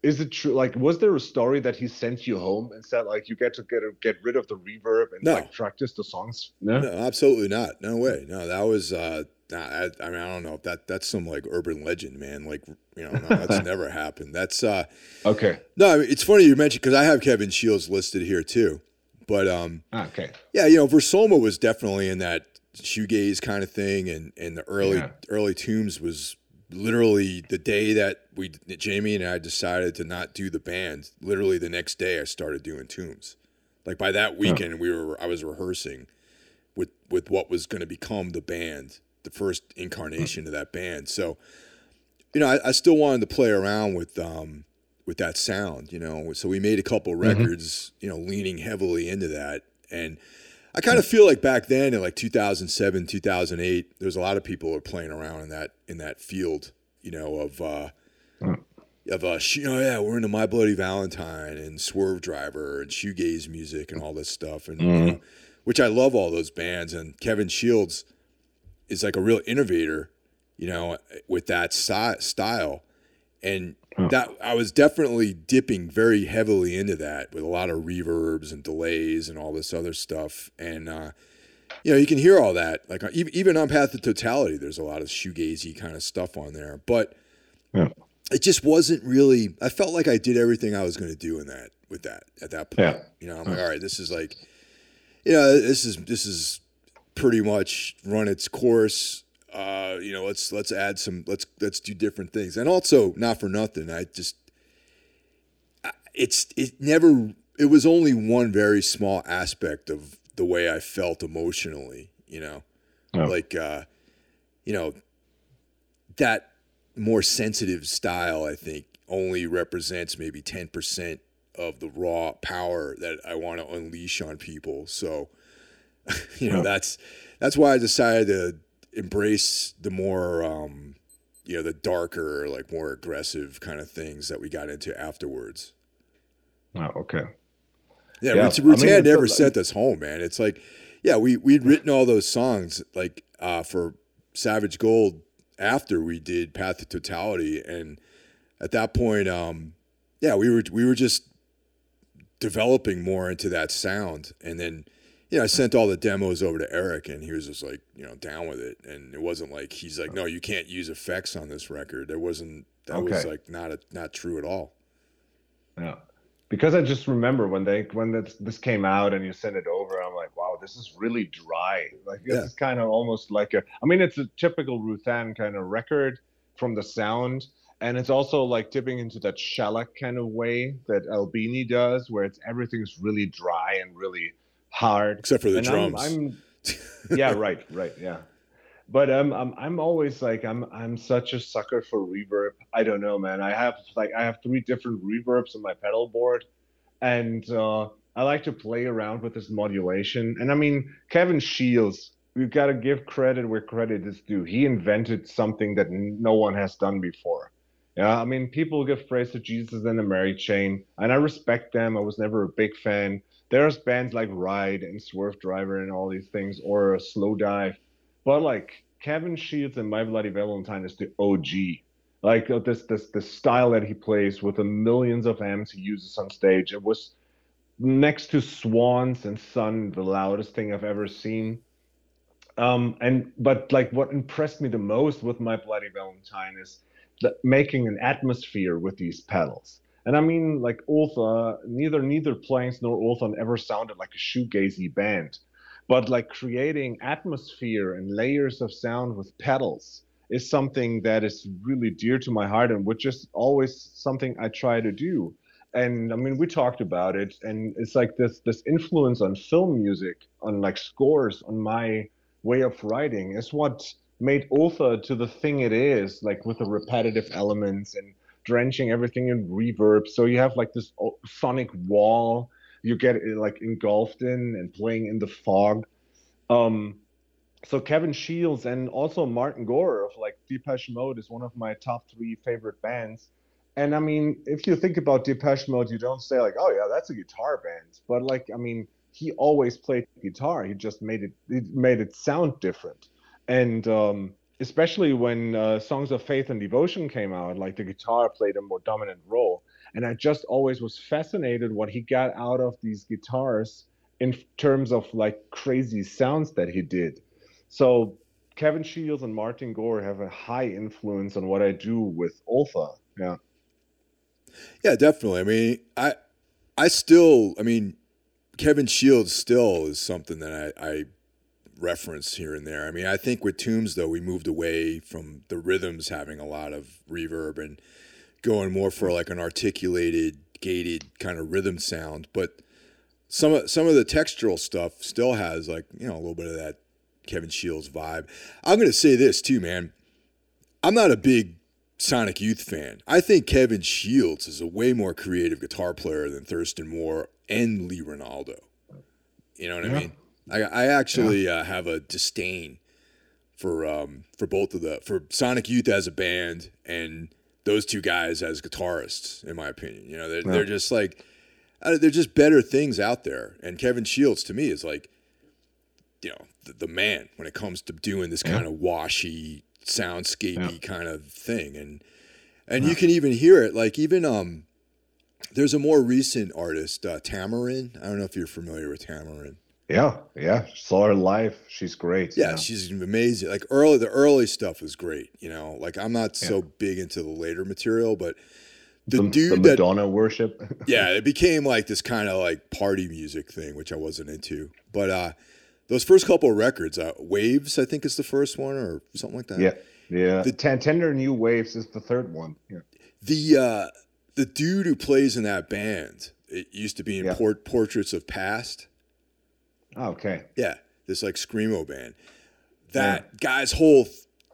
is it true? Like, was there a story that he sent you home and said like you get to get get rid of the reverb and No. like practice the songs? No. No, absolutely not. No way. No, that was. Uh, nah, I, I mean, I don't know if that that's some like urban legend, man. Like, you know, no, that's never happened. That's uh, Okay. no. I mean, it's funny you mentioned because I have Kevin Shields listed here too. But um, Okay. yeah, you know, Versoma was definitely in that shoegaze kind of thing, and and the early Yeah. early Tombs was literally the day that we Jamie and I decided to not do the band. Literally the next day, I started doing Tombs. Like by that weekend, we were I was rehearsing with with what was going to become the band, the first incarnation of that band. So, you know, I, I still wanted to play around with um with that sound, you know. So we made a couple records, you know, leaning heavily into that, and I kind of feel like back then in like 2007, 2008, there was a lot of people were playing around in that in that field, you know, of uh, mm. of uh, you know, yeah, we're into My Bloody Valentine and Swerve Driver and shoegaze music and all this stuff, and mm. you know, which I love all those bands. And Kevin Shields is like a real innovator, you know, with that style and that I was definitely dipping very heavily into that with a lot of reverbs and delays and all this other stuff. And uh, you know, you can hear all that. Like uh, even on Path to Totality, there's a lot of shoegazy kind of stuff on there. But yeah. it just wasn't really. I felt like I did everything I was going to do in that with that at that point. Yeah. You know, I'm like, all right, this is like, you know, this is this is pretty much run its course uh, you know, let's let's add some let's let's do different things. And also, not for nothing, I just it's it never it was only one very small aspect of the way I felt emotionally, you know. Oh. Like uh you know that more sensitive style I think only represents maybe 10% of the raw power that I want to unleash on people. So you know, oh. that's that's why I decided to embrace the more um, you know the darker like more aggressive kind of things that we got into afterwards oh okay yeah, yeah. Rutan I mean, never sent us home man it's like yeah we we'd written all those songs like uh, for savage gold after we did path to totality and at that point um yeah we were we were just developing more into that sound and then you know, I sent all the demos over to Erik, and he was just like, you know, down with it. And it wasn't like he's like, no, you can't use effects on this record. There wasn't. That okay. was like not a, not true at all. Yeah, because I just remember when they when this this came out and you sent it over, I'm like, wow, this is really dry. Like this yeah. is kind of almost like a. I mean, it's a typical Rutan kind of record from the sound. And it's also like tipping into that shellac kind of way that Albini does, where it's everything's really dry and really hard, except for the and drums. I'm, I'm yeah, right, right, yeah. But um, I'm I'm always like I'm I'm such a sucker for reverb. I don't know, man. I have like I have three different reverbs on my pedal board, and uh, I like to play around with this modulation. And I mean, Kevin Shields, we've got to give credit where credit is due. He invented something that no one has done before. Yeah, I mean, people give praise to Jesus and the Mary Chain, and I respect them. I was never a big fan there's bands like Ride and Swerve Driver and all these things, or a Slowdive, but like Kevin Shields and My Bloody Valentine is the OG. Like uh, this, this, the style that he plays with the millions of amps he uses on stage. It was next to Swans and Sunn, the loudest thing I've ever seen. Um, and but like what impressed me the most with My Bloody Valentine is that making an atmosphere with these pedals. And I mean, like Ultha, neither neither Planks nor Ultha ever sounded like a shoegazy band, but like creating atmosphere and layers of sound with pedals is something that is really dear to my heart and which is always something I try to do. And I mean, we talked about it, and it's like this this influence on film music, on like scores, on my way of writing is what made Ultha to the thing it is, like with the repetitive elements and drenching everything in reverb. So you have like this sonic wall you get like engulfed in and playing in the fog. Um, so Kevin Shields and also Martin Gore of like Depeche Mode is one of my top three favorite bands. And I mean, if you think about Depeche Mode, you don't say like, "Oh yeah, that's a guitar band," but like, I mean, he always played guitar. He just made it, it made it sound different. And um, especially when uh, songs of faith and devotion came out like the guitar played a more dominant role. And i just always was fascinated what he got out of these guitars in terms of like crazy sounds that he did. So kevin shields and martin gore have a high influence on what i do with Ultha yeah. Yeah definitely. I mean i i still i mean kevin shields still is something that i i reference here and there. I mean, I think with Tombs though, we moved away from the rhythms having a lot of reverb and going more for like an articulated, gated kind of rhythm sound. But some of some of the textural stuff still has like you know a little bit of that Kevin Shields vibe. I'm gonna say this too, man. I'm not a big Sonic Youth fan. I think Kevin Shields is a way more creative guitar player than Thurston Moore and Lee Ranaldo. You know what yeah. I mean? I, I actually yeah. uh, have a disdain for um, for both of the for Sonic Youth as a band and those two guys as guitarists, in my opinion. You know, they're, yeah. they're just like uh, they're just better things out there. And Kevin Shields to me is like, you know, the, the man when it comes to doing this yeah. kind of washy, soundscapey kind of thing. And and you can even hear it, like even um, there's a more recent artist, uh, Tamaryn. I don't know if you're familiar with Tamaryn. Yeah, yeah. Saw her live. She's great. Yeah, she's amazing. Like early, the early stuff was great. You know, like I'm not so big into the later material, but the, the dude the Madonna that, worship. yeah, it became like this kind of like party music thing, which I wasn't into. But uh, those first couple of records, uh, Waves, I think is the first one or something like that. Yeah, yeah. The ten, Tender New Waves is the third one. Yeah. The uh, the dude who plays in that band, it used to be in yeah. Port- Portraits of Past. Oh, okay. Yeah, this like screamo band. That yeah. guy's whole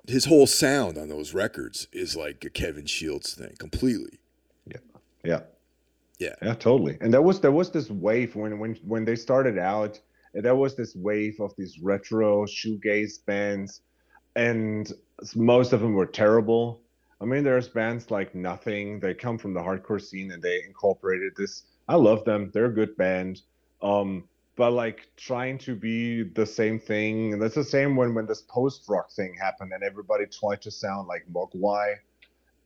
his whole sound on those records is like a Kevin Shields thing completely. Yeah. Yeah. Yeah. Yeah, totally. And there was there was this wave when when when they started out, there was this wave of these retro shoegaze bands and most of them were terrible. I mean, there's bands like Nothing. They come from the hardcore scene and they incorporated this. I love them. They're a good band. Um, but like trying to be the same thing. And that's the same when when this post rock thing happened and everybody tried to sound like Mogwai,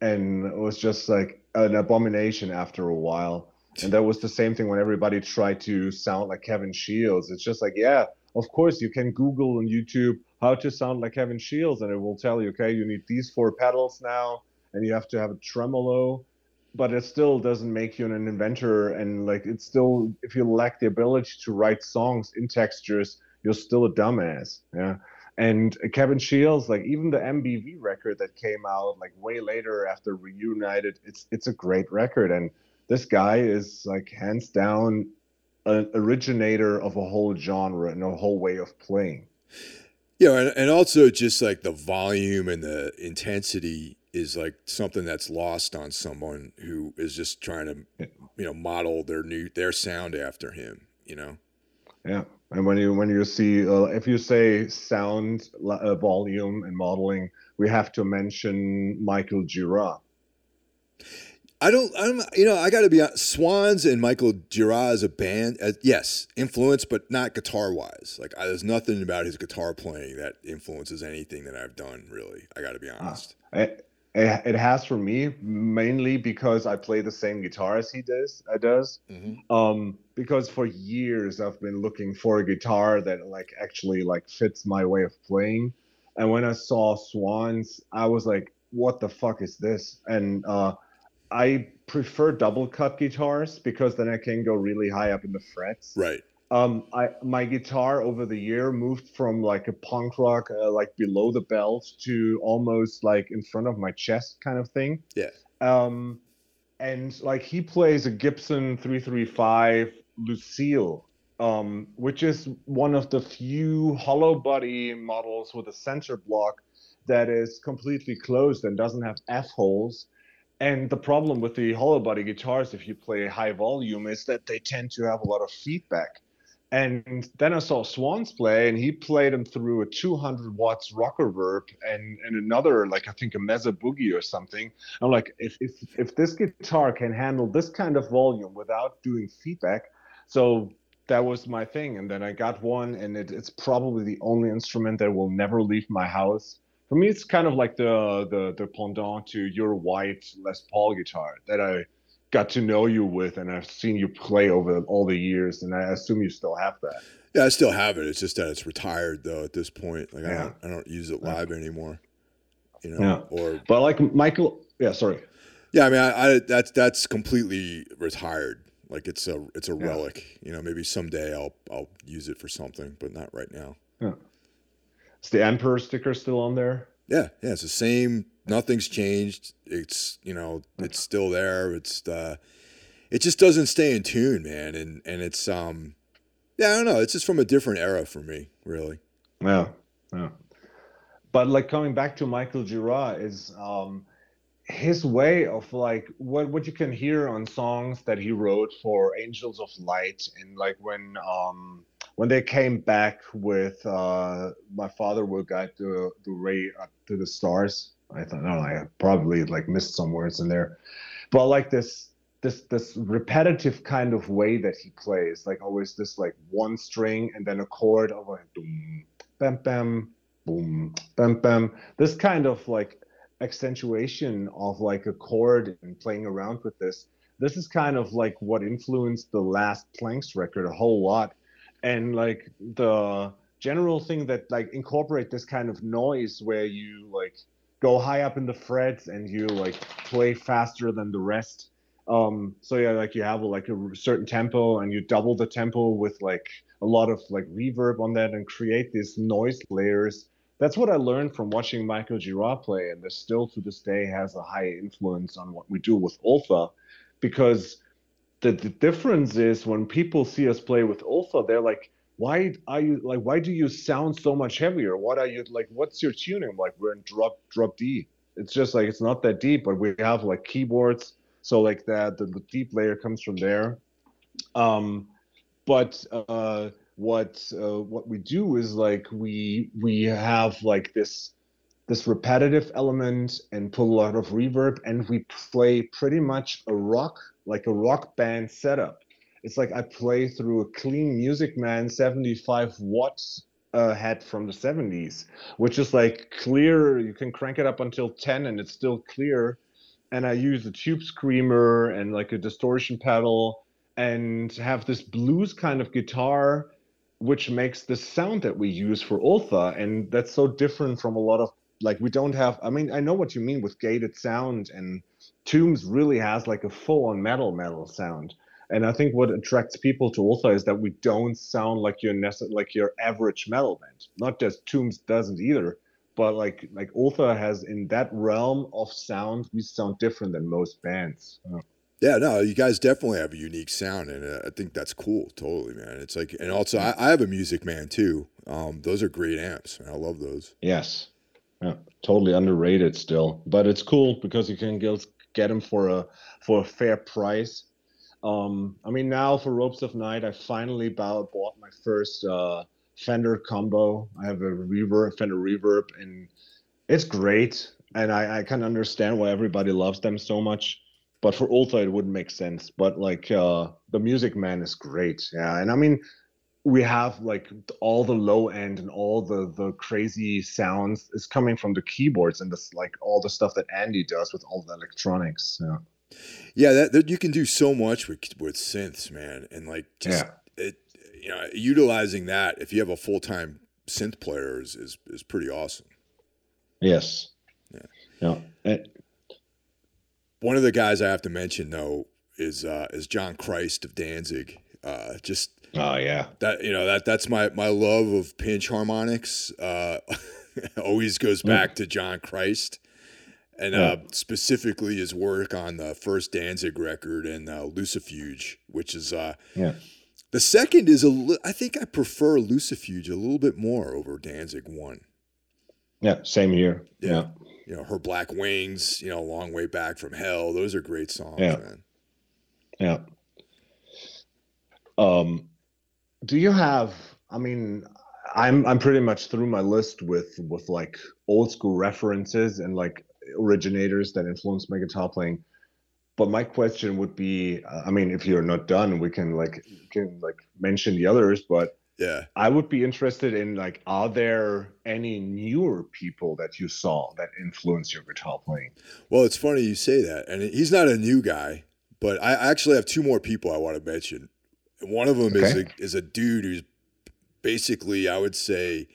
and it was just like an abomination after a while. And that was the same thing when everybody tried to sound like Kevin Shields. It's just like, yeah, of course you can Google on YouTube how to sound like Kevin Shields, and it will tell you, okay, you need these four pedals now, and you have to have a tremolo but it still doesn't make you an inventor. And like it's still if you lack the ability to write songs in textures you're still a dumbass yeah. And kevin shields like even the mbv record that came out like way later after reunited it's it's a great record. And this guy is like hands down an originator of a whole genre and a whole way of playing. Yeah and, and also just like the volume and the intensity is like something that's lost on someone who is just trying to you know model their new their sound after him you know yeah and when you when you see uh, if you say sound uh, volume and modeling we have to mention michael gira I don't, I'm, you know, I got to be honest. Swans and Michael Gira as a band, uh, yes, influence, but not guitar wise. Like, I, there's nothing about his guitar playing that influences anything that I've done, really. I got to be ah, honest. Uh, it, has for me mainly because I play the same guitar as he does. I does. Mm-hmm. Um, because for years I've been looking for a guitar that like actually like fits my way of playing. And when I saw Swans, I was like, "What the fuck is this?" And uh, I prefer double cut guitars because then I can go really high up in the frets. Right um, I my guitar over the year moved from like a punk rock, uh, like below the belt, to almost like in front of my chest kind of thing. Yeah. Um, and like he plays a Gibson 335 Lucille, um, which is one of the few hollow body models with a center block that is completely closed and doesn't have F holes. And the problem with the hollow body guitars, if you play high volume, is that they tend to have a lot of feedback. And then I saw Swans play, and he played them through a 200 watts Rockerverb and, and another, like I think a mesa boogie or something. I'm like, if, if if this guitar can handle this kind of volume without doing feedback, so that was my thing. And then I got one, and it, it's probably the only instrument that will never leave my house. For me, it's kind of like the the the pendant to your white Les Paul guitar that I got to know you with and I've seen you play over all the years and I assume you still have that. Yeah, I still have it. It's just that it's retired though at this point. Like yeah. I don't I don't use it live yeah. anymore. You know, yeah. or but like Michael yeah, sorry. Yeah, I mean I, I that's that's completely retired. Like it's a it's a relic. You know, maybe someday I'll I'll use it for something, but not right now. Yeah. Is the Emperor sticker still on there? Yeah, yeah, it's the same nothing's changed. It's you know it's still there. It's uh, it just doesn't stay in tune, man. And and it's um, yeah, I don't know. It's just from a different era for me, really. Yeah, yeah. But like coming back to Michael Gira is um, his way of like what what you can hear on songs that he wrote for Angels of Light and like when um when they came back with uh, my father will guide the the ray up to the stars. I thought, no, I probably like missed some words in there, but like this this this repetitive kind of way that he plays, like always this like one string and then a chord of like boom, bam, bam, boom, bam, bam. This kind of like accentuation of like a chord and playing around with this. This is kind of like what influenced the last Planks record a whole lot, and like the general thing that like incorporate this kind of noise where you like go high up in the frets and you like play faster than the rest. Um so yeah like you have like a certain tempo and you double the tempo with like a lot of like reverb on that and create these noise layers. That's what i learned from watching michael gira play and this still to this day has a high influence on what we do with ultha because the, the difference is when people see us play with ultha they're like why are you like why do you sound so much heavier? What are you like what's your tuning? Like we're in drop drop d. It's just like it's not that deep but we have like keyboards. So like that the, the deep layer comes from there. Um but uh what uh, what we do is like we we have like this this repetitive element and put a lot of reverb and we play pretty much a rock like a rock band setup it's like I play through a clean Music Man 75 watts uh, head from the 70s, which is like clear. You can crank it up until 10 and it's still clear. And I use a tube screamer and like a distortion pedal and have this blues kind of guitar, which makes the sound that we use for Ultha. And that's so different from a lot of like we don't have. I mean, I know what you mean with gated sound and Tombs really has like a full on metal metal sound and I think what attracts people to Ultha is that we don't sound like your nece- like your average metal band. Not just Tombs doesn't either, but like like Ultha has in that realm of sound, we sound different than most bands. Yeah, no, you guys definitely have a unique sound, and uh, I think that's cool. Totally, man. It's like, and also I, I have a Music Man too. Um, those are great amps. I love those. Yes, yeah, totally underrated still, but it's cool because you can get get them for a for a fair price um, I mean, now for Ropes of Night, I finally bought, bought my first uh, Fender combo. I have a reverb, Fender reverb, and it's great. And I, I can understand why everybody loves them so much. But for Ultha, it wouldn't make sense. But like uh, the Music Man is great. Yeah. And I mean, we have like all the low end and all the the crazy sounds is coming from the keyboards and this like all the stuff that Andy does with all the electronics. Yeah. Yeah, that, that, you can do so much with with synths, man, and like just yeah. it, you know, utilizing that if you have a full time synth player is, is is pretty awesome. Yes. Yeah. Yeah. It, One of the guys I have to mention though is uh, is John Christ of Danzig. Uh, just oh yeah, that you know that that's my my love of pinch harmonics. Uh, always goes mm. back mm. to John Christ and yeah. uh, specifically his work on the first Danzig record and uh, Lucifuge, which is uh, yeah. The second is a li- I think I prefer Lucifuge a little bit more over Danzig one. Yeah, same here. Yeah. yeah. You know, her Black Wings, you know, Long Way Back from Hell. Those are great songs, yeah. man. Yeah. Um, do you have? I mean, I'm I'm pretty much through my list with with like old school references and like originators that influenced my guitar playing. But my question would be, uh, I mean, if you're not done, we can like can like mention the others. But yeah, I would be interested in like, are there any newer people that you saw that influenced your guitar playing? Well, it's funny you say that, and he's not a new guy, but I actually have two more people I want to mention. One of them okay. is a, is a dude who's basically, I would say,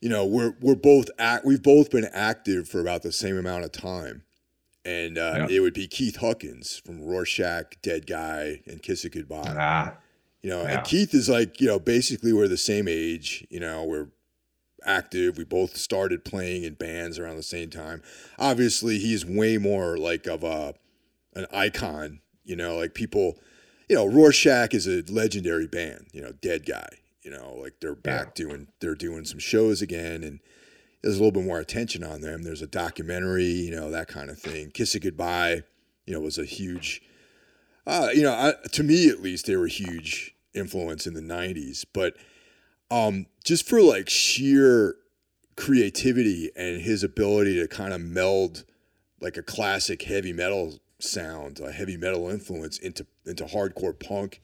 you know, we're we're both act we've both been active for about the same amount of time. And uh, it would be Keith Huckins from Rorschach, Dead Guy, and Kiss It Goodbye. Ah, you know, yeah. and Keith is like, you know, basically we're the same age. You know, we're active. We both started playing in bands around the same time. Obviously, he's way more like of a an icon. You know, like people. You know, Rorschach is a legendary band. You know, Dead Guy. You know, like they're back yeah. doing they're doing some shows again, and there's a little bit more attention on them. There's a documentary, you know, that kind of thing. Kiss It Goodbye, you know, was a huge. Uh, you know, I, to me at least, they were huge influence in the '90s, but um, just for like sheer creativity and his ability to kind of meld like a classic heavy metal sound, a heavy metal influence into into hardcore punk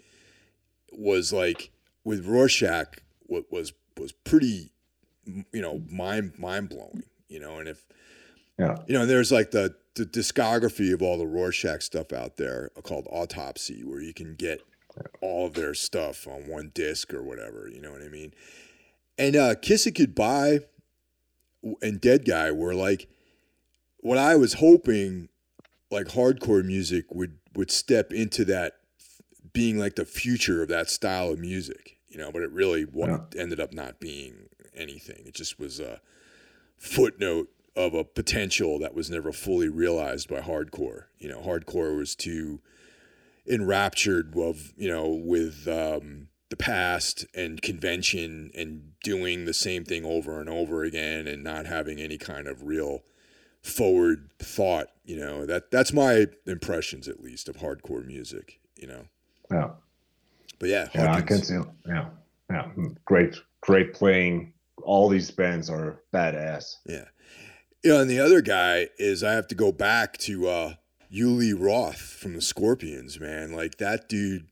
was like with Rorschach what was was pretty you know mind mind blowing you know and if yeah. you know there's like the the discography of all the Rorschach stuff out there called Autopsy where you can get all of their stuff on one disc or whatever you know what I mean? And uh Kiss It Goodbye and Dead Guy were like what I was hoping like hardcore music would would step into that being like the future of that style of music, you know, but it really yeah. ended up not being anything. It just was a footnote of a potential that was never fully realized by hardcore. You know, hardcore was too enraptured of, you know, with um, the past and convention and doing the same thing over and over again and not having any kind of real forward thought, you know. That that's my impressions at least of hardcore music, you know. Yeah. But yeah, yeah, I can see. Yeah, yeah, great, great playing. All these bands are badass. Yeah, you know, and the other guy is I have to go back to uh Uli Roth from the Scorpions, man. Like that dude.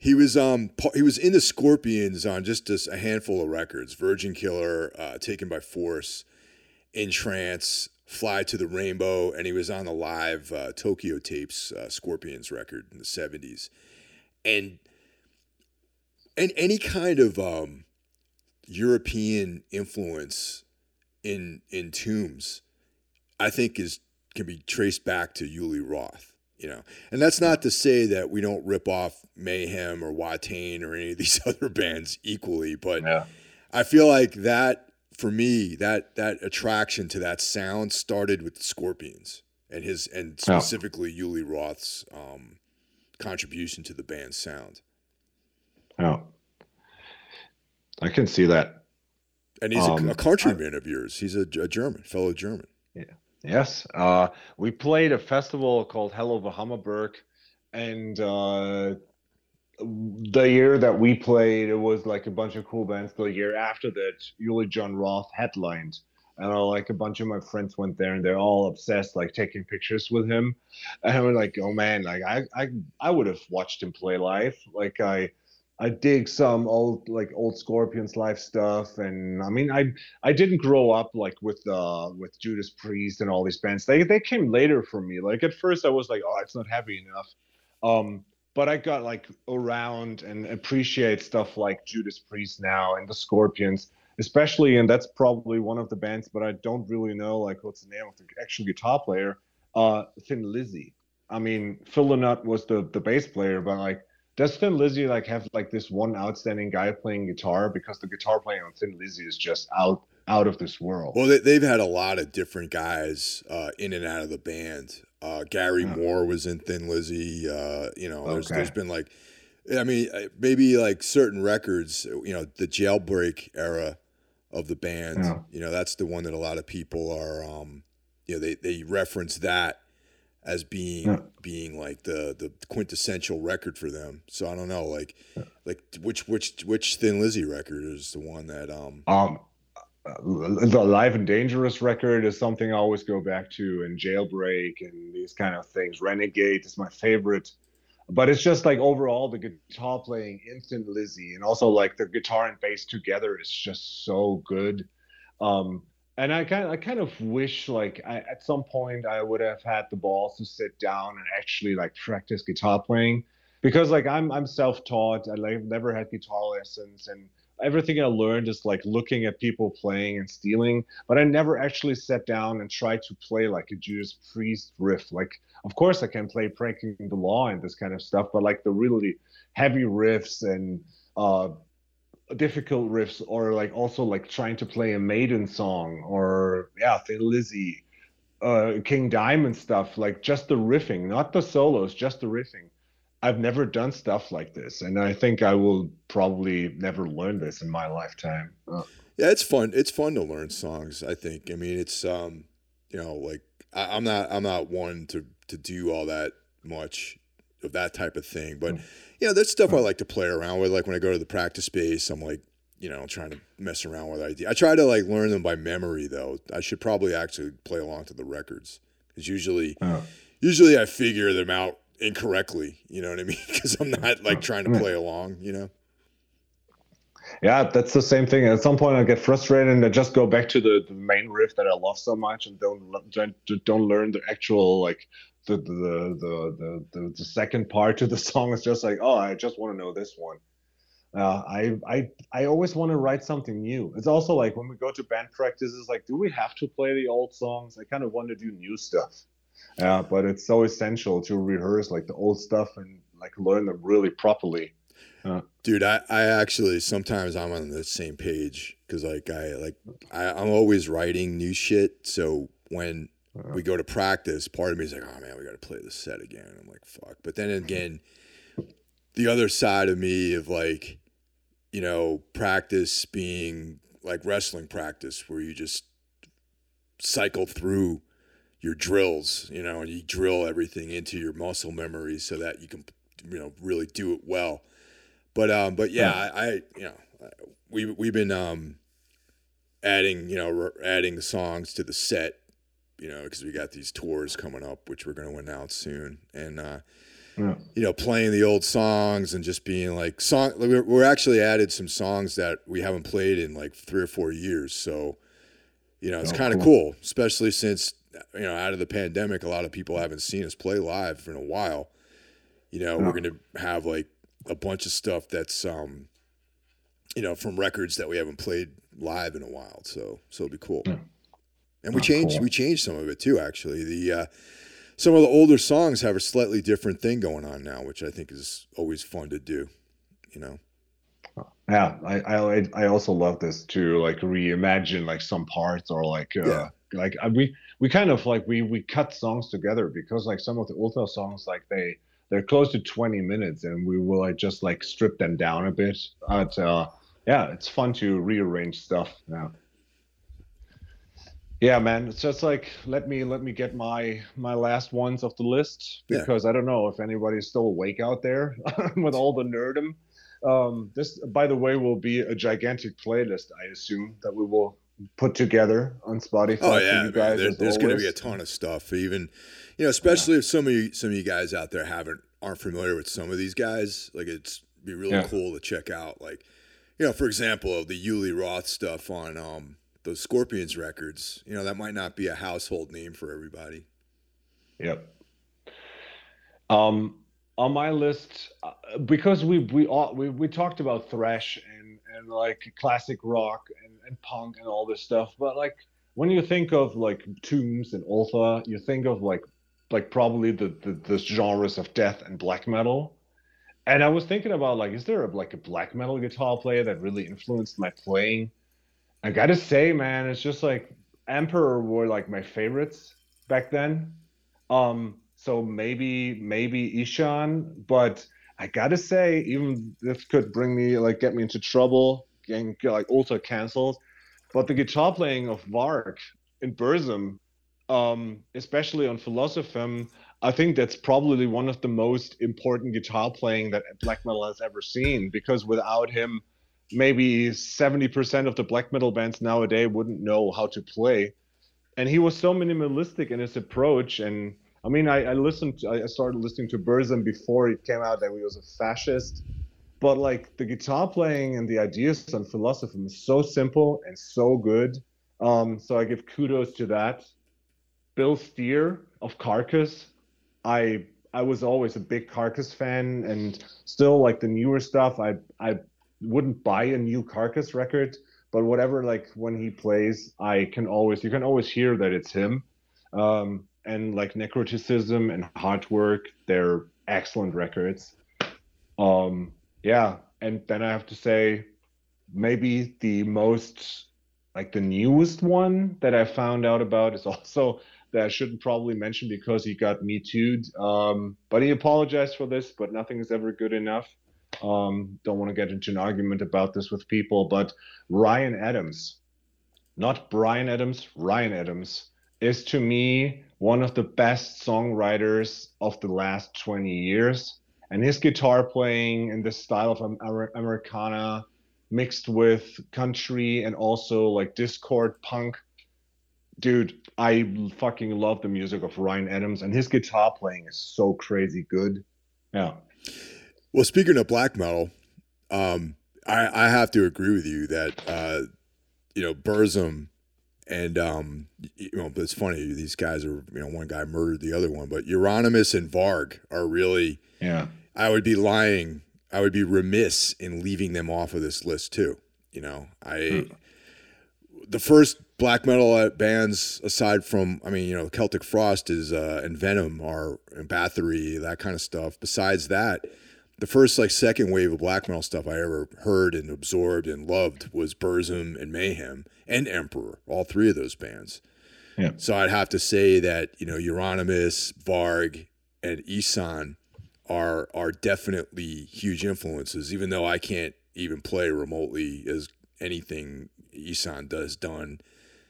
He was um he was in the Scorpions on just a handful of records: Virgin Killer, uh, Taken by Force, In Trance, Fly to the Rainbow, and he was on the live uh, Tokyo Tapes uh, Scorpions record in the '70s and and any kind of um, European influence in in tombs, I think is can be traced back to Uli Roth. You know, and that's not to say that we don't rip off Mayhem or Watain or any of these other bands equally, but yeah. I feel like that for me that that attraction to that sound started with the Scorpions and his and specifically yeah. Uli Roth's um, contribution to the band's sound. Yeah, I can see that. And he's um, a, a, countryman I, of yours. He's a, a, German, fellow German. Yeah. Yes. Uh, we played a festival called Hell over Hammaburg, and uh, the year that we played, it was like a bunch of cool bands. The year after that, Uli Jon Roth headlined. And I, like a bunch of my friends went there and they're all obsessed like taking pictures with him. And i was like oh man like i i, I would have watched him play live. Like i i dig some old like old scorpions live stuff. And i mean i i didn't grow up like with uh with judas priest and all these bands. They they came later for me. Like at first i was like oh it's not heavy enough. Um but I got like around and appreciate stuff like Judas Priest now and the Scorpions especially and that's probably one of the bands but i don't really know like what's the name of the actual guitar player uh thin lizzy. I mean phil lynott was the the bass player but like does thin lizzy like have like this one outstanding guy playing guitar? Because the guitar playing on thin lizzy is just out out of this world. Well they, have had a lot of different guys uh, in and out of the band uh, gary oh. moore was in thin lizzy uh, you know there's, there's been like I mean, maybe like certain records, you know, the jailbreak era of the band. Yeah. You know, that's the one that a lot of people are, um, you know, they, they reference that as being yeah. being like the the quintessential record for them. So I don't know, like yeah. like which which which Thin Lizzy record is the one that um um the Live and Dangerous record is something I always go back to, and Jailbreak and these kind of things. Renegade is my favorite. But it's just like overall the guitar playing in Thin Lizzy and also like the guitar and bass together is just so good. Um and i kind of, i kind of wish like I, at some point i would have had the balls to sit down and actually like practice guitar playing. Because like i'm i'm self-taught. I like never had guitar lessons and everything I learned is like looking at people playing and stealing, but I never actually sat down and tried to play like a Judas Priest riff. Like, of course, I can play Breaking the Law and this kind of stuff, but like the really heavy riffs and uh, difficult riffs, or like also like trying to play a Maiden song or yeah, Thin Lizzy, uh, King Diamond stuff, like just the riffing, not the solos, just the riffing. I've never done stuff like this, and I think I will probably never learn this in my lifetime. Uh, yeah, it's fun. It's fun to learn songs. I think. I mean, it's um, you know, like I, am not I'm not one to to do all that much of that type of thing. But you know, that's stuff I like to play around with. Like when I go to the practice space, I'm like, you know, trying to mess around with ideas. I try to like learn them by memory though. I should probably actually play along to the records because usually, Oh. usually I figure them out incorrectly. You know what I mean? Because I'm not like trying to play along. You know? Yeah, that's the same thing. At some point, I get frustrated and I just go back to the, the main riff that I love so much and don't don't, don't learn the actual like the the, the the the the second part to the song. It's just like, oh, I just want to know this one. Uh, I I I always want to write something new. It's also like when we go to band practices, like, do we have to play the old songs? I kind of want to do new stuff. Yeah, but it's so essential to rehearse like the old stuff and like learn them really properly. Uh, Dude, I, I actually sometimes I'm on the same page because like I like I, I'm always writing new shit. So when we go to practice, part of me is like, oh man, we got to play this set again. I'm like, fuck. But then again, the other side of me of like, you know, practice being like wrestling practice where you just cycle through your drills, you know, and you drill everything into your muscle memory so that you can, you know, really do it well. But um, but yeah, I, I you know, we we've been um, adding you know adding songs to the set, you know, because we got these tours coming up, which we're going to announce soon, and uh, Yeah. you know, playing the old songs and just being like song. We're, we're actually added some songs that we haven't played in like three or four years, so you know, it's Oh, kind of cool. cool, especially since you know, out of the pandemic, a lot of people haven't seen us play live in a while. You know, we're gonna have like a bunch of stuff that's um, you know, from records that we haven't played live in a while. So so it'll be cool. Yeah. And we Oh, changed cool. we changed some of it too. Actually, the uh, some of the older songs have a slightly different thing going on now, which I think is always fun to do. You know. Yeah, I, I I also love this to like reimagine like some parts or like uh, Yeah. Like we we kind of like we we cut songs together because like some of the older songs like they they're close to 20 minutes and we will like just like strip them down a bit. But uh, yeah, it's fun to rearrange stuff. Yeah. Yeah, man. It's just like let me let me get my my last ones of the list Yeah. because I don't know if anybody's still awake out there with all the nerdum. Um, this, by the way, will be a gigantic playlist. I assume that we will put together on Spotify. Oh for yeah, you guys There- there's going to be a ton of stuff. Even you know, especially if some of you some of you guys out there haven't aren't familiar with some of these guys, like it's be really Yeah. cool to check out. Like you know, for example, the Uli Roth stuff on um those Scorpions records. You know, that might not be a household name for everybody. Yep. Um, on my list, uh, because we we all we, we talked about thrash and like classic rock and, and punk and all this stuff, but like when you think of like Tombs and Ultha, you think of like like probably the, the the genres of death and black metal. And I was thinking about like, is there a, like a black metal guitar player that really influenced my playing? I gotta say, man, it's just like Emperor were like my favorites back then. Um, so maybe maybe Ihsahn, but I gotta say, even this could bring me like get me into trouble, getting like also cancelled. But the guitar playing of Varg in Burzum, um, especially on Filosofem, I think that's probably one of the most important guitar playing that black metal has ever seen. Because without him, maybe 70% of the black metal bands nowadays wouldn't know how to play. And he was so minimalistic in his approach. And I mean, I, I listened, to, I started listening to Burzum before it came out that he was a fascist. But like the guitar playing and the ideas and Philosophy is so simple and so good. Um, so I give kudos to that. Bill Steer of Carcass, I I was always a big Carcass fan, and still like the newer stuff. I I wouldn't buy a new Carcass record, but whatever like when he plays, I can always you can always hear that it's him. Um, and like Necroticism and Heartwork, they're excellent records. Um, yeah, and then I have to say, maybe the most like the newest one that I found out about is also that I shouldn't probably mention because he got me too. Um, but he apologized for this, but nothing is ever good enough. Um, don't want to get into an argument about this with people, but Ryan Adams, not Bryan Adams, Ryan Adams, is to me one of the best songwriters of the last 20 years. And his guitar playing in the style of Americana mixed with country and also like Dischord punk. Dude, I fucking love the music of Ryan Adams and his guitar playing is so crazy good. Yeah. Well, speaking of black metal, um, I, I have to agree with you that uh, you know Burzum and um, you know it's funny these guys are you know one guy murdered the other one, but Euronymous and Varg are really yeah. I would be lying I would be remiss in leaving them off of this list too. You know, I hmm. the first black metal bands aside from I mean, you know, Celtic Frost is uh, and Venom are and Bathory, that kind of stuff. Besides that, the first like second wave of black metal stuff I ever heard and absorbed and loved was Burzum and Mayhem and Emperor, all three of those bands. Yeah. So I'd have to say that, you know, Euronymous, Varg, and Ihsahn are are definitely huge influences, even though I can't even play remotely as anything Ihsahn does done.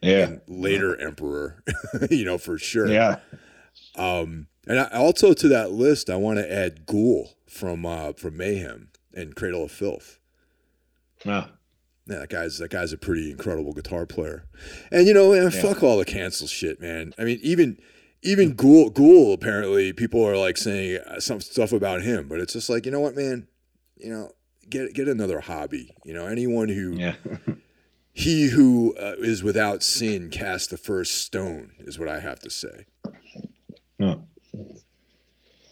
Yeah. later Emperor, you know, for sure. Yeah. Um, and I, also to that list, I want to add Ghul from uh, from Mayhem and Cradle of Filth. Yeah. Yeah, that guy's that guy's a pretty incredible guitar player, and you know, man, yeah. fuck all the cancel shit, man. I mean, even even Ghul, Ghul apparently people are like saying uh, some stuff about him, but it's just like you know what, man, you know, get get another hobby. You know, anyone who yeah. he who uh, is without sin cast the first stone is what I have to say. No.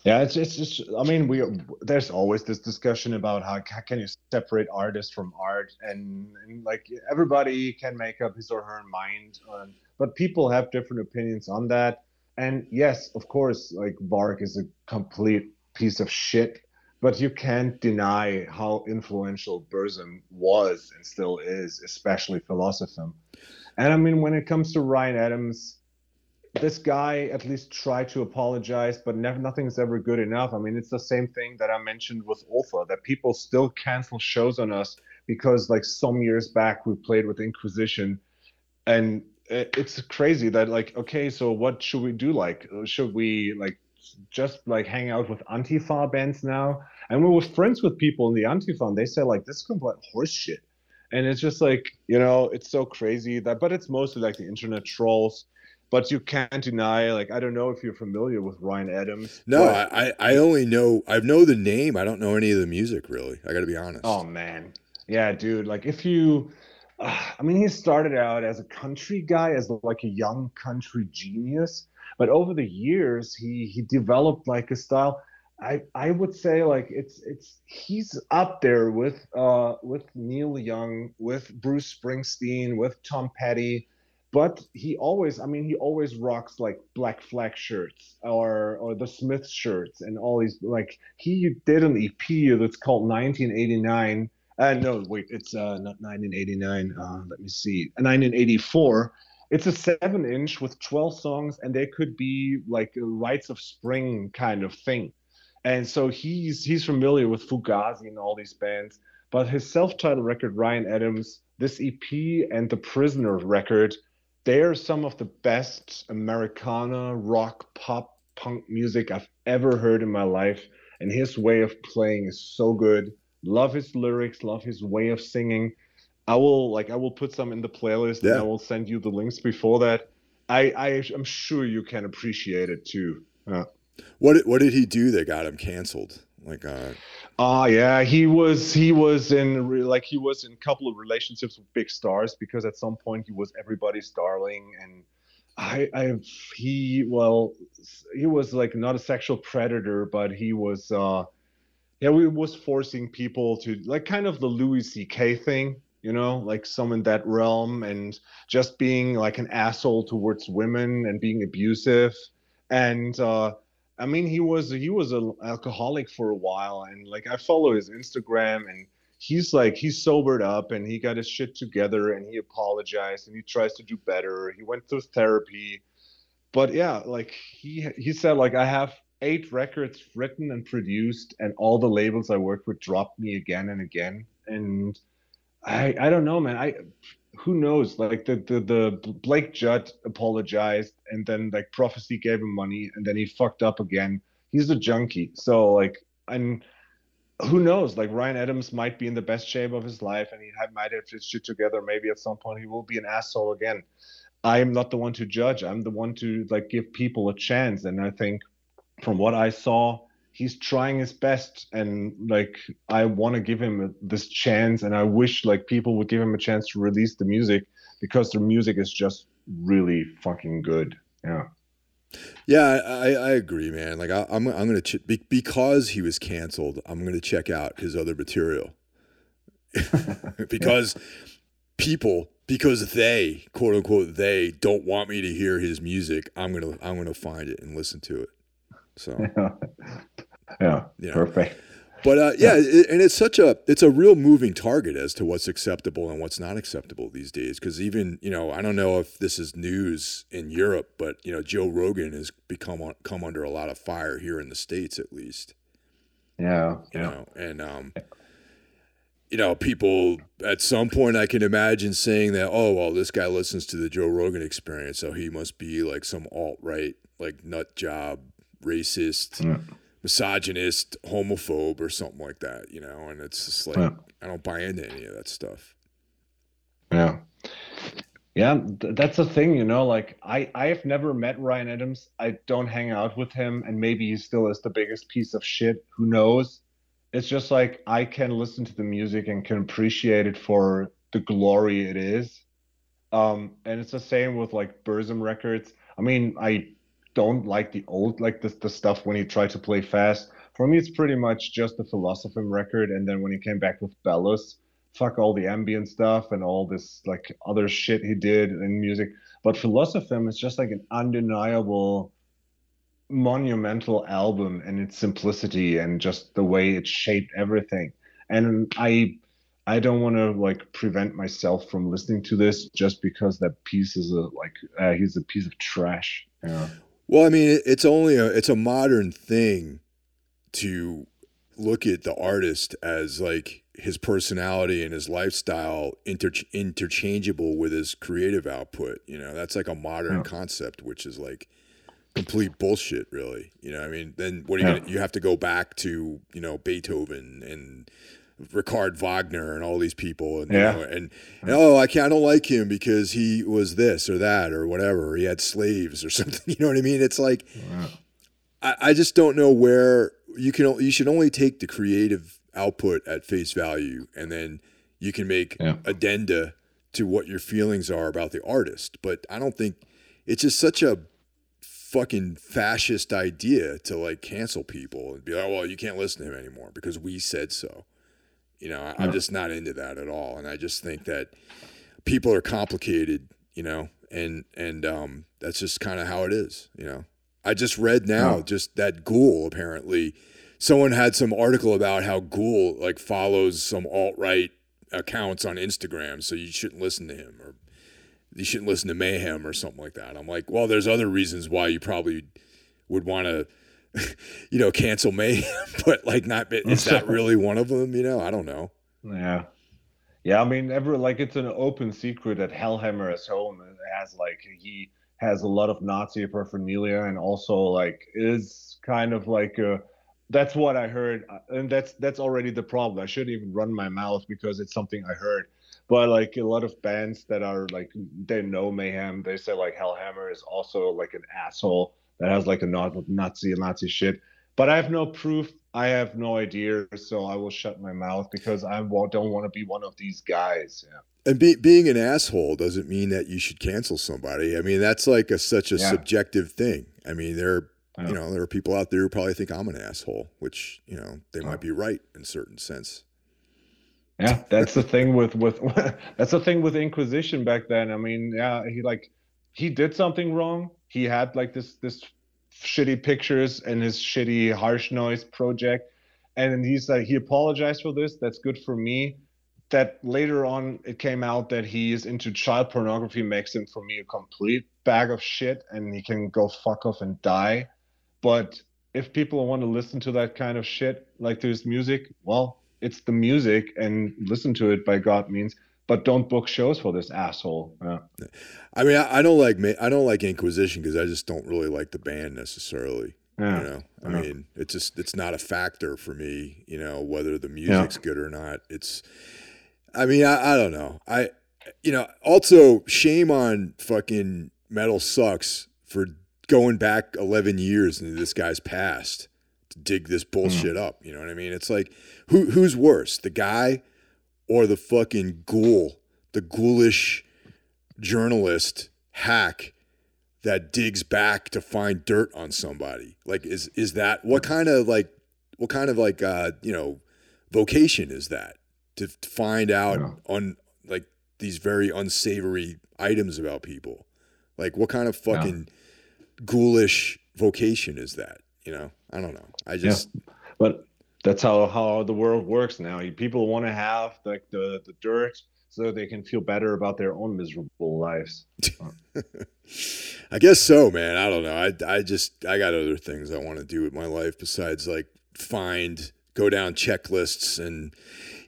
Yeah, it's it's just. I mean, we there's always this discussion about how, can you separate artist from art, and, and, like everybody can make up his or her mind, on, but people have different opinions on that and yes, of course, like Varg is a complete piece of shit, but you can't deny how influential Burzum was and still is, especially Filosofem. And I mean, when it comes to Ryan Adams, this guy at least tried to apologize, but never, nothing's ever good enough. I mean, it's the same thing that I mentioned with Ultha, that people still cancel shows on us because, like, some years back we played with Inquisition, and it's crazy that like okay so what should we do? Like uh, should we like just like hang out with antifa bands now? And we were friends with people in the antifa and they say like this is complete horse shit and it's just like you know it's so crazy that but it's mostly like the internet trolls but you can't deny like i don't know if you're familiar with ryan adams no i i only know i know the name. I don't know any of the music really. I gotta be honest. Oh man. Yeah dude like if you I mean, he started out as a country guy, as like a young country genius, but over the years, he he developed like a style. I I would say like it's it's he's up there with uh with Neil Young, with Bruce Springsteen, with Tom Petty, but he always I mean he always rocks like Black Flag shirts or or the Smith shirts and all these like he did an EP that's called 1989 uh, no, wait, it's uh, not 1989. Uh, let me see. 1984. It's a seven inch with 12 songs, and they could be like Rites of Spring kind of thing. And so he's he's familiar with Fugazi and all these bands. But his self-titled record, Ryan Adams, this EP, and the Prisoner record, they are some of the best Americana rock, pop, punk music I've ever heard in my life. And his way of playing is so good love his lyrics, love his way of singing. I will like I will put some in the playlist yeah. and I will send you the links before that. I, I am sure you can appreciate it too. Uh, what what did he do that got him canceled? Like uh uh yeah, he was he was in like he was in a couple of relationships with big stars because at some point he was everybody's darling and I I he well he was like not a sexual predator but he was uh yeah, we was forcing people to like kind of the Louis C.K. thing, you know, like some in that realm, and just being like an asshole towards women and being abusive. And uh, I mean, he was he was an alcoholic for a while, and like I follow his Instagram, and he's like he sobered up and he got his shit together, and he apologized and he tries to do better. He went through therapy, but yeah, like he he said like I have eight records written and produced, and all the labels I worked with dropped me again and again. And I I don't know, man. I who knows? Like the the the Blake Judd apologized, and then like Prophecy gave him money, and then he fucked up again. He's a junkie, so like and who knows? Like Ryan Adams might be in the best shape of his life, and he might have his shit together. Maybe at some point he will be an asshole again. I am not the one to judge. I'm the one to like give people a chance, and I think from what I saw, he's trying his best, and like I want to give him this chance, and I wish like people would give him a chance to release the music because the music is just really fucking good. Yeah. Yeah, I, I agree, man. Like I, am I'm, I'm gonna ch- because he was canceled. I'm gonna check out his other material because people because they quote unquote they don't want me to hear his music. I'm gonna I'm gonna find it and listen to it. So yeah, yeah, perfect. But uh, yeah, it, and it's such a it's a real moving target as to what's acceptable and what's not acceptable these days. Because even you know I don't know if this is news in Europe, but you know Joe Rogan has become come under a lot of fire here in the states at least. Yeah, you yeah. know, and um, you know, people at some point I can imagine saying that, oh well, this guy listens to the Joe Rogan Experience, so he must be like some alt right, like nut job, racist. Yeah misogynist, homophobe, or something like that, you know. And it's just like yeah. I don't buy into any of that stuff. Yeah, yeah, th- that's the thing, you know. Like I, I have never met Ryan Adams. I don't hang out with him, and maybe he still is the biggest piece of shit. Who knows? It's just like I can listen to the music and can appreciate it for the glory it is. Um, and it's the same with like Burzum Records. I mean, I don't like the old like the, the stuff when he tried to play fast. For me, it's pretty much just the Filosofem record, and then when he came back with Belus, fuck all the ambient stuff and all this like other shit he did in music. But Filosofem is just like an undeniable monumental album and its simplicity and just the way it shaped everything. And I I don't want to like prevent myself from listening to this just because that piece is a like uh, he's a piece of trash. Yeah. Well, I mean, it's only a it's a modern thing to look at the artist as like his personality and his lifestyle inter- interchangeable with his creative output. You know, that's like a modern yeah. concept, which is like complete bullshit, really. You know, I mean, then what are you yeah. gonna, you have to go back to you know Beethoven and Richard Wagner and all these people, and yeah. you know, and, and, oh, I can't, I don't like him because he was this or that or whatever. Or he had slaves or something. You know what I mean? It's like wow. I, I just don't know where you can. You should only take the creative output at face value, and then you can make yeah. addenda to what your feelings are about the artist. But I don't think it's just such a fucking fascist idea to like cancel people and be like, oh, well, you can't listen to him anymore because we said so. You know, I, am just not into that at all, and I just think that people are complicated. You know, and and um, that's just kind of how it is. You know, I just read now just that Ghul apparently. Someone had some article about how Ghul like follows some alt right accounts on Instagram, so you shouldn't listen to him or you shouldn't listen to Mayhem or something like that. I'm like, well, there's other reasons why you probably would want to you know, cancel me, but like not is that really one of them? You know, I don't know. Yeah. Yeah, I mean, ever like it's an open secret that Hellhammer is home and has like he has a lot of Nazi paraphernalia and also like is kind of like a that's what I heard, uh, and that's that's already the problem. I shouldn't even run my mouth because it's something I heard. But like a lot of bands that are like they know Mayhem, they say like Hellhammer is also like an asshole that has like a Nazi and Nazi shit. But I have no proof. I have no idea, so I will shut my mouth because I don't want to be one of these guys. Yeah. And be, being an asshole doesn't mean that you should cancel somebody. I mean, that's like a, such a yeah. subjective thing. I mean, there, you know, there are people out there who probably think I'm an asshole, which you know they might be right in certain sense. Yeah, that's the thing with with that's the thing with Inquisition back then. I mean, yeah, he like he did something wrong. He had like this this shitty pictures and his shitty harsh noise project. And he's like he apologized for this. That's good for me. That later on it came out that he is into child pornography makes him for me a complete bag of shit and he can go fuck off and die. But if people want to listen to that kind of shit like to his music well it's the music and listen to it by god means but don't book shows for this asshole. Yeah. I mean, I, I don't like I don't like Inquisition because I just don't really like the band necessarily. Yeah. You know, I Yeah. mean, it's just it's not a factor for me. You know, whether the music's good or not. It's, I mean, I, I don't know. I, you know, also shame on fucking MetalSucks for going back eleven years into this guy's past to dig this hmm. bullshit up. You know what I mean? It's like who who's worse, the guy or the fucking ghoul, the ghoulish journalist hack that digs back to find dirt on somebody? Like is is that what kind of like what kind of like uh you know vocation is that? To f- find out Yeah. on like these very unsavory items about people? Like what kind of Yeah. fucking ghoulish vocation is that? You know? I don't know. I just But that's how how the world works now. People want to have like the the dirt so they can feel better about their own miserable lives. I guess so, man. I don't know. I, I just I got other things I want to do with my life besides like find, go down checklists and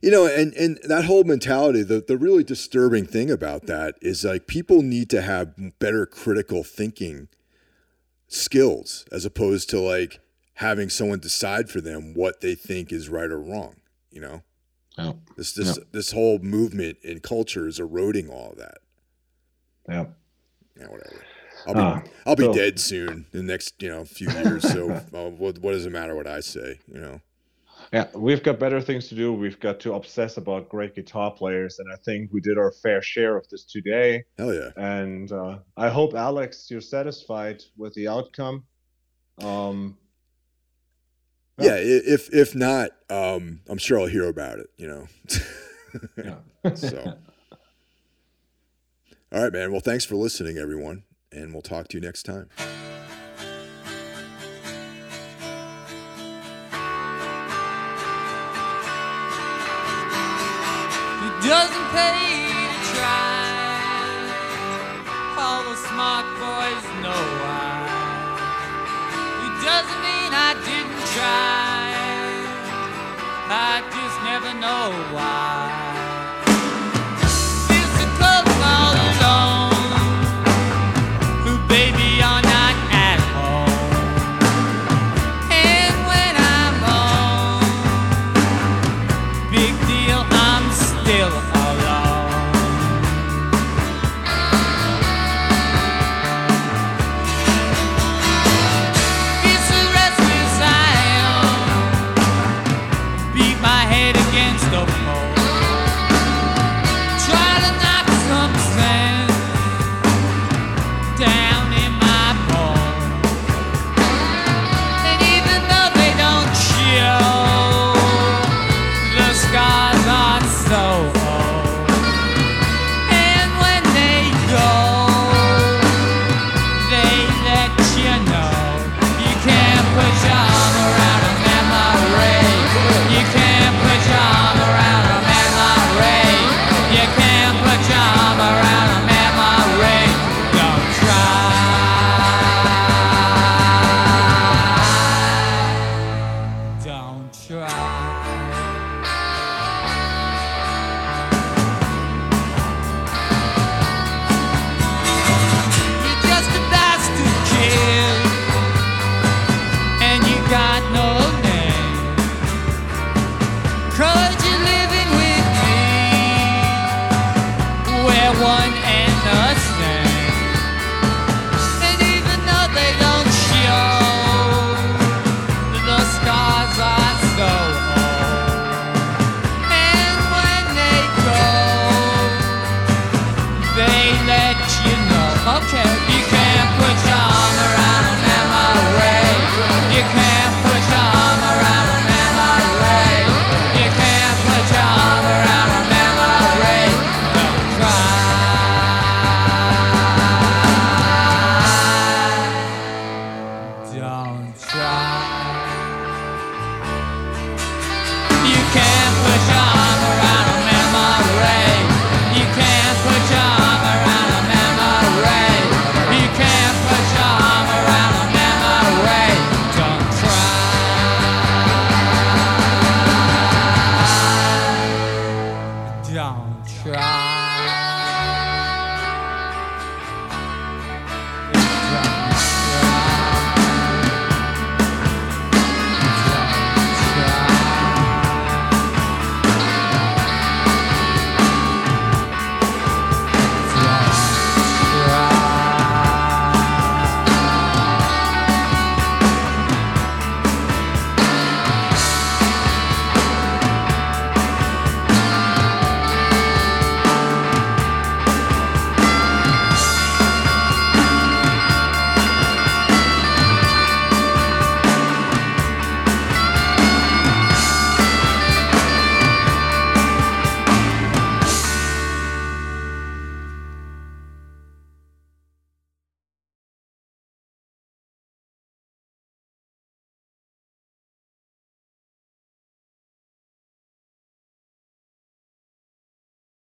you know, and and that whole mentality, the the really disturbing thing about that is like people need to have better critical thinking skills as opposed to like having someone decide for them what they think is right or wrong, you know? Yeah. This this this whole movement in culture is eroding all of that. Yeah. Yeah, whatever. I'll be Ah, I'll be so- dead soon in the next you know few years. So uh, what what does it matter what I say? You know. Yeah, we've got better things to do. We've got to obsess about great guitar players, and I think we did our fair share of this today. Hell yeah. And uh, I hope, Alex, you're satisfied with the outcome. Um, Yeah. If if not, um, I'm sure I'll hear about it. You know. yeah. so. All right, man. Well, thanks for listening, everyone, and we'll talk to you next time. It doesn't pay to try. All the smart boys know why. Try. I just never know why.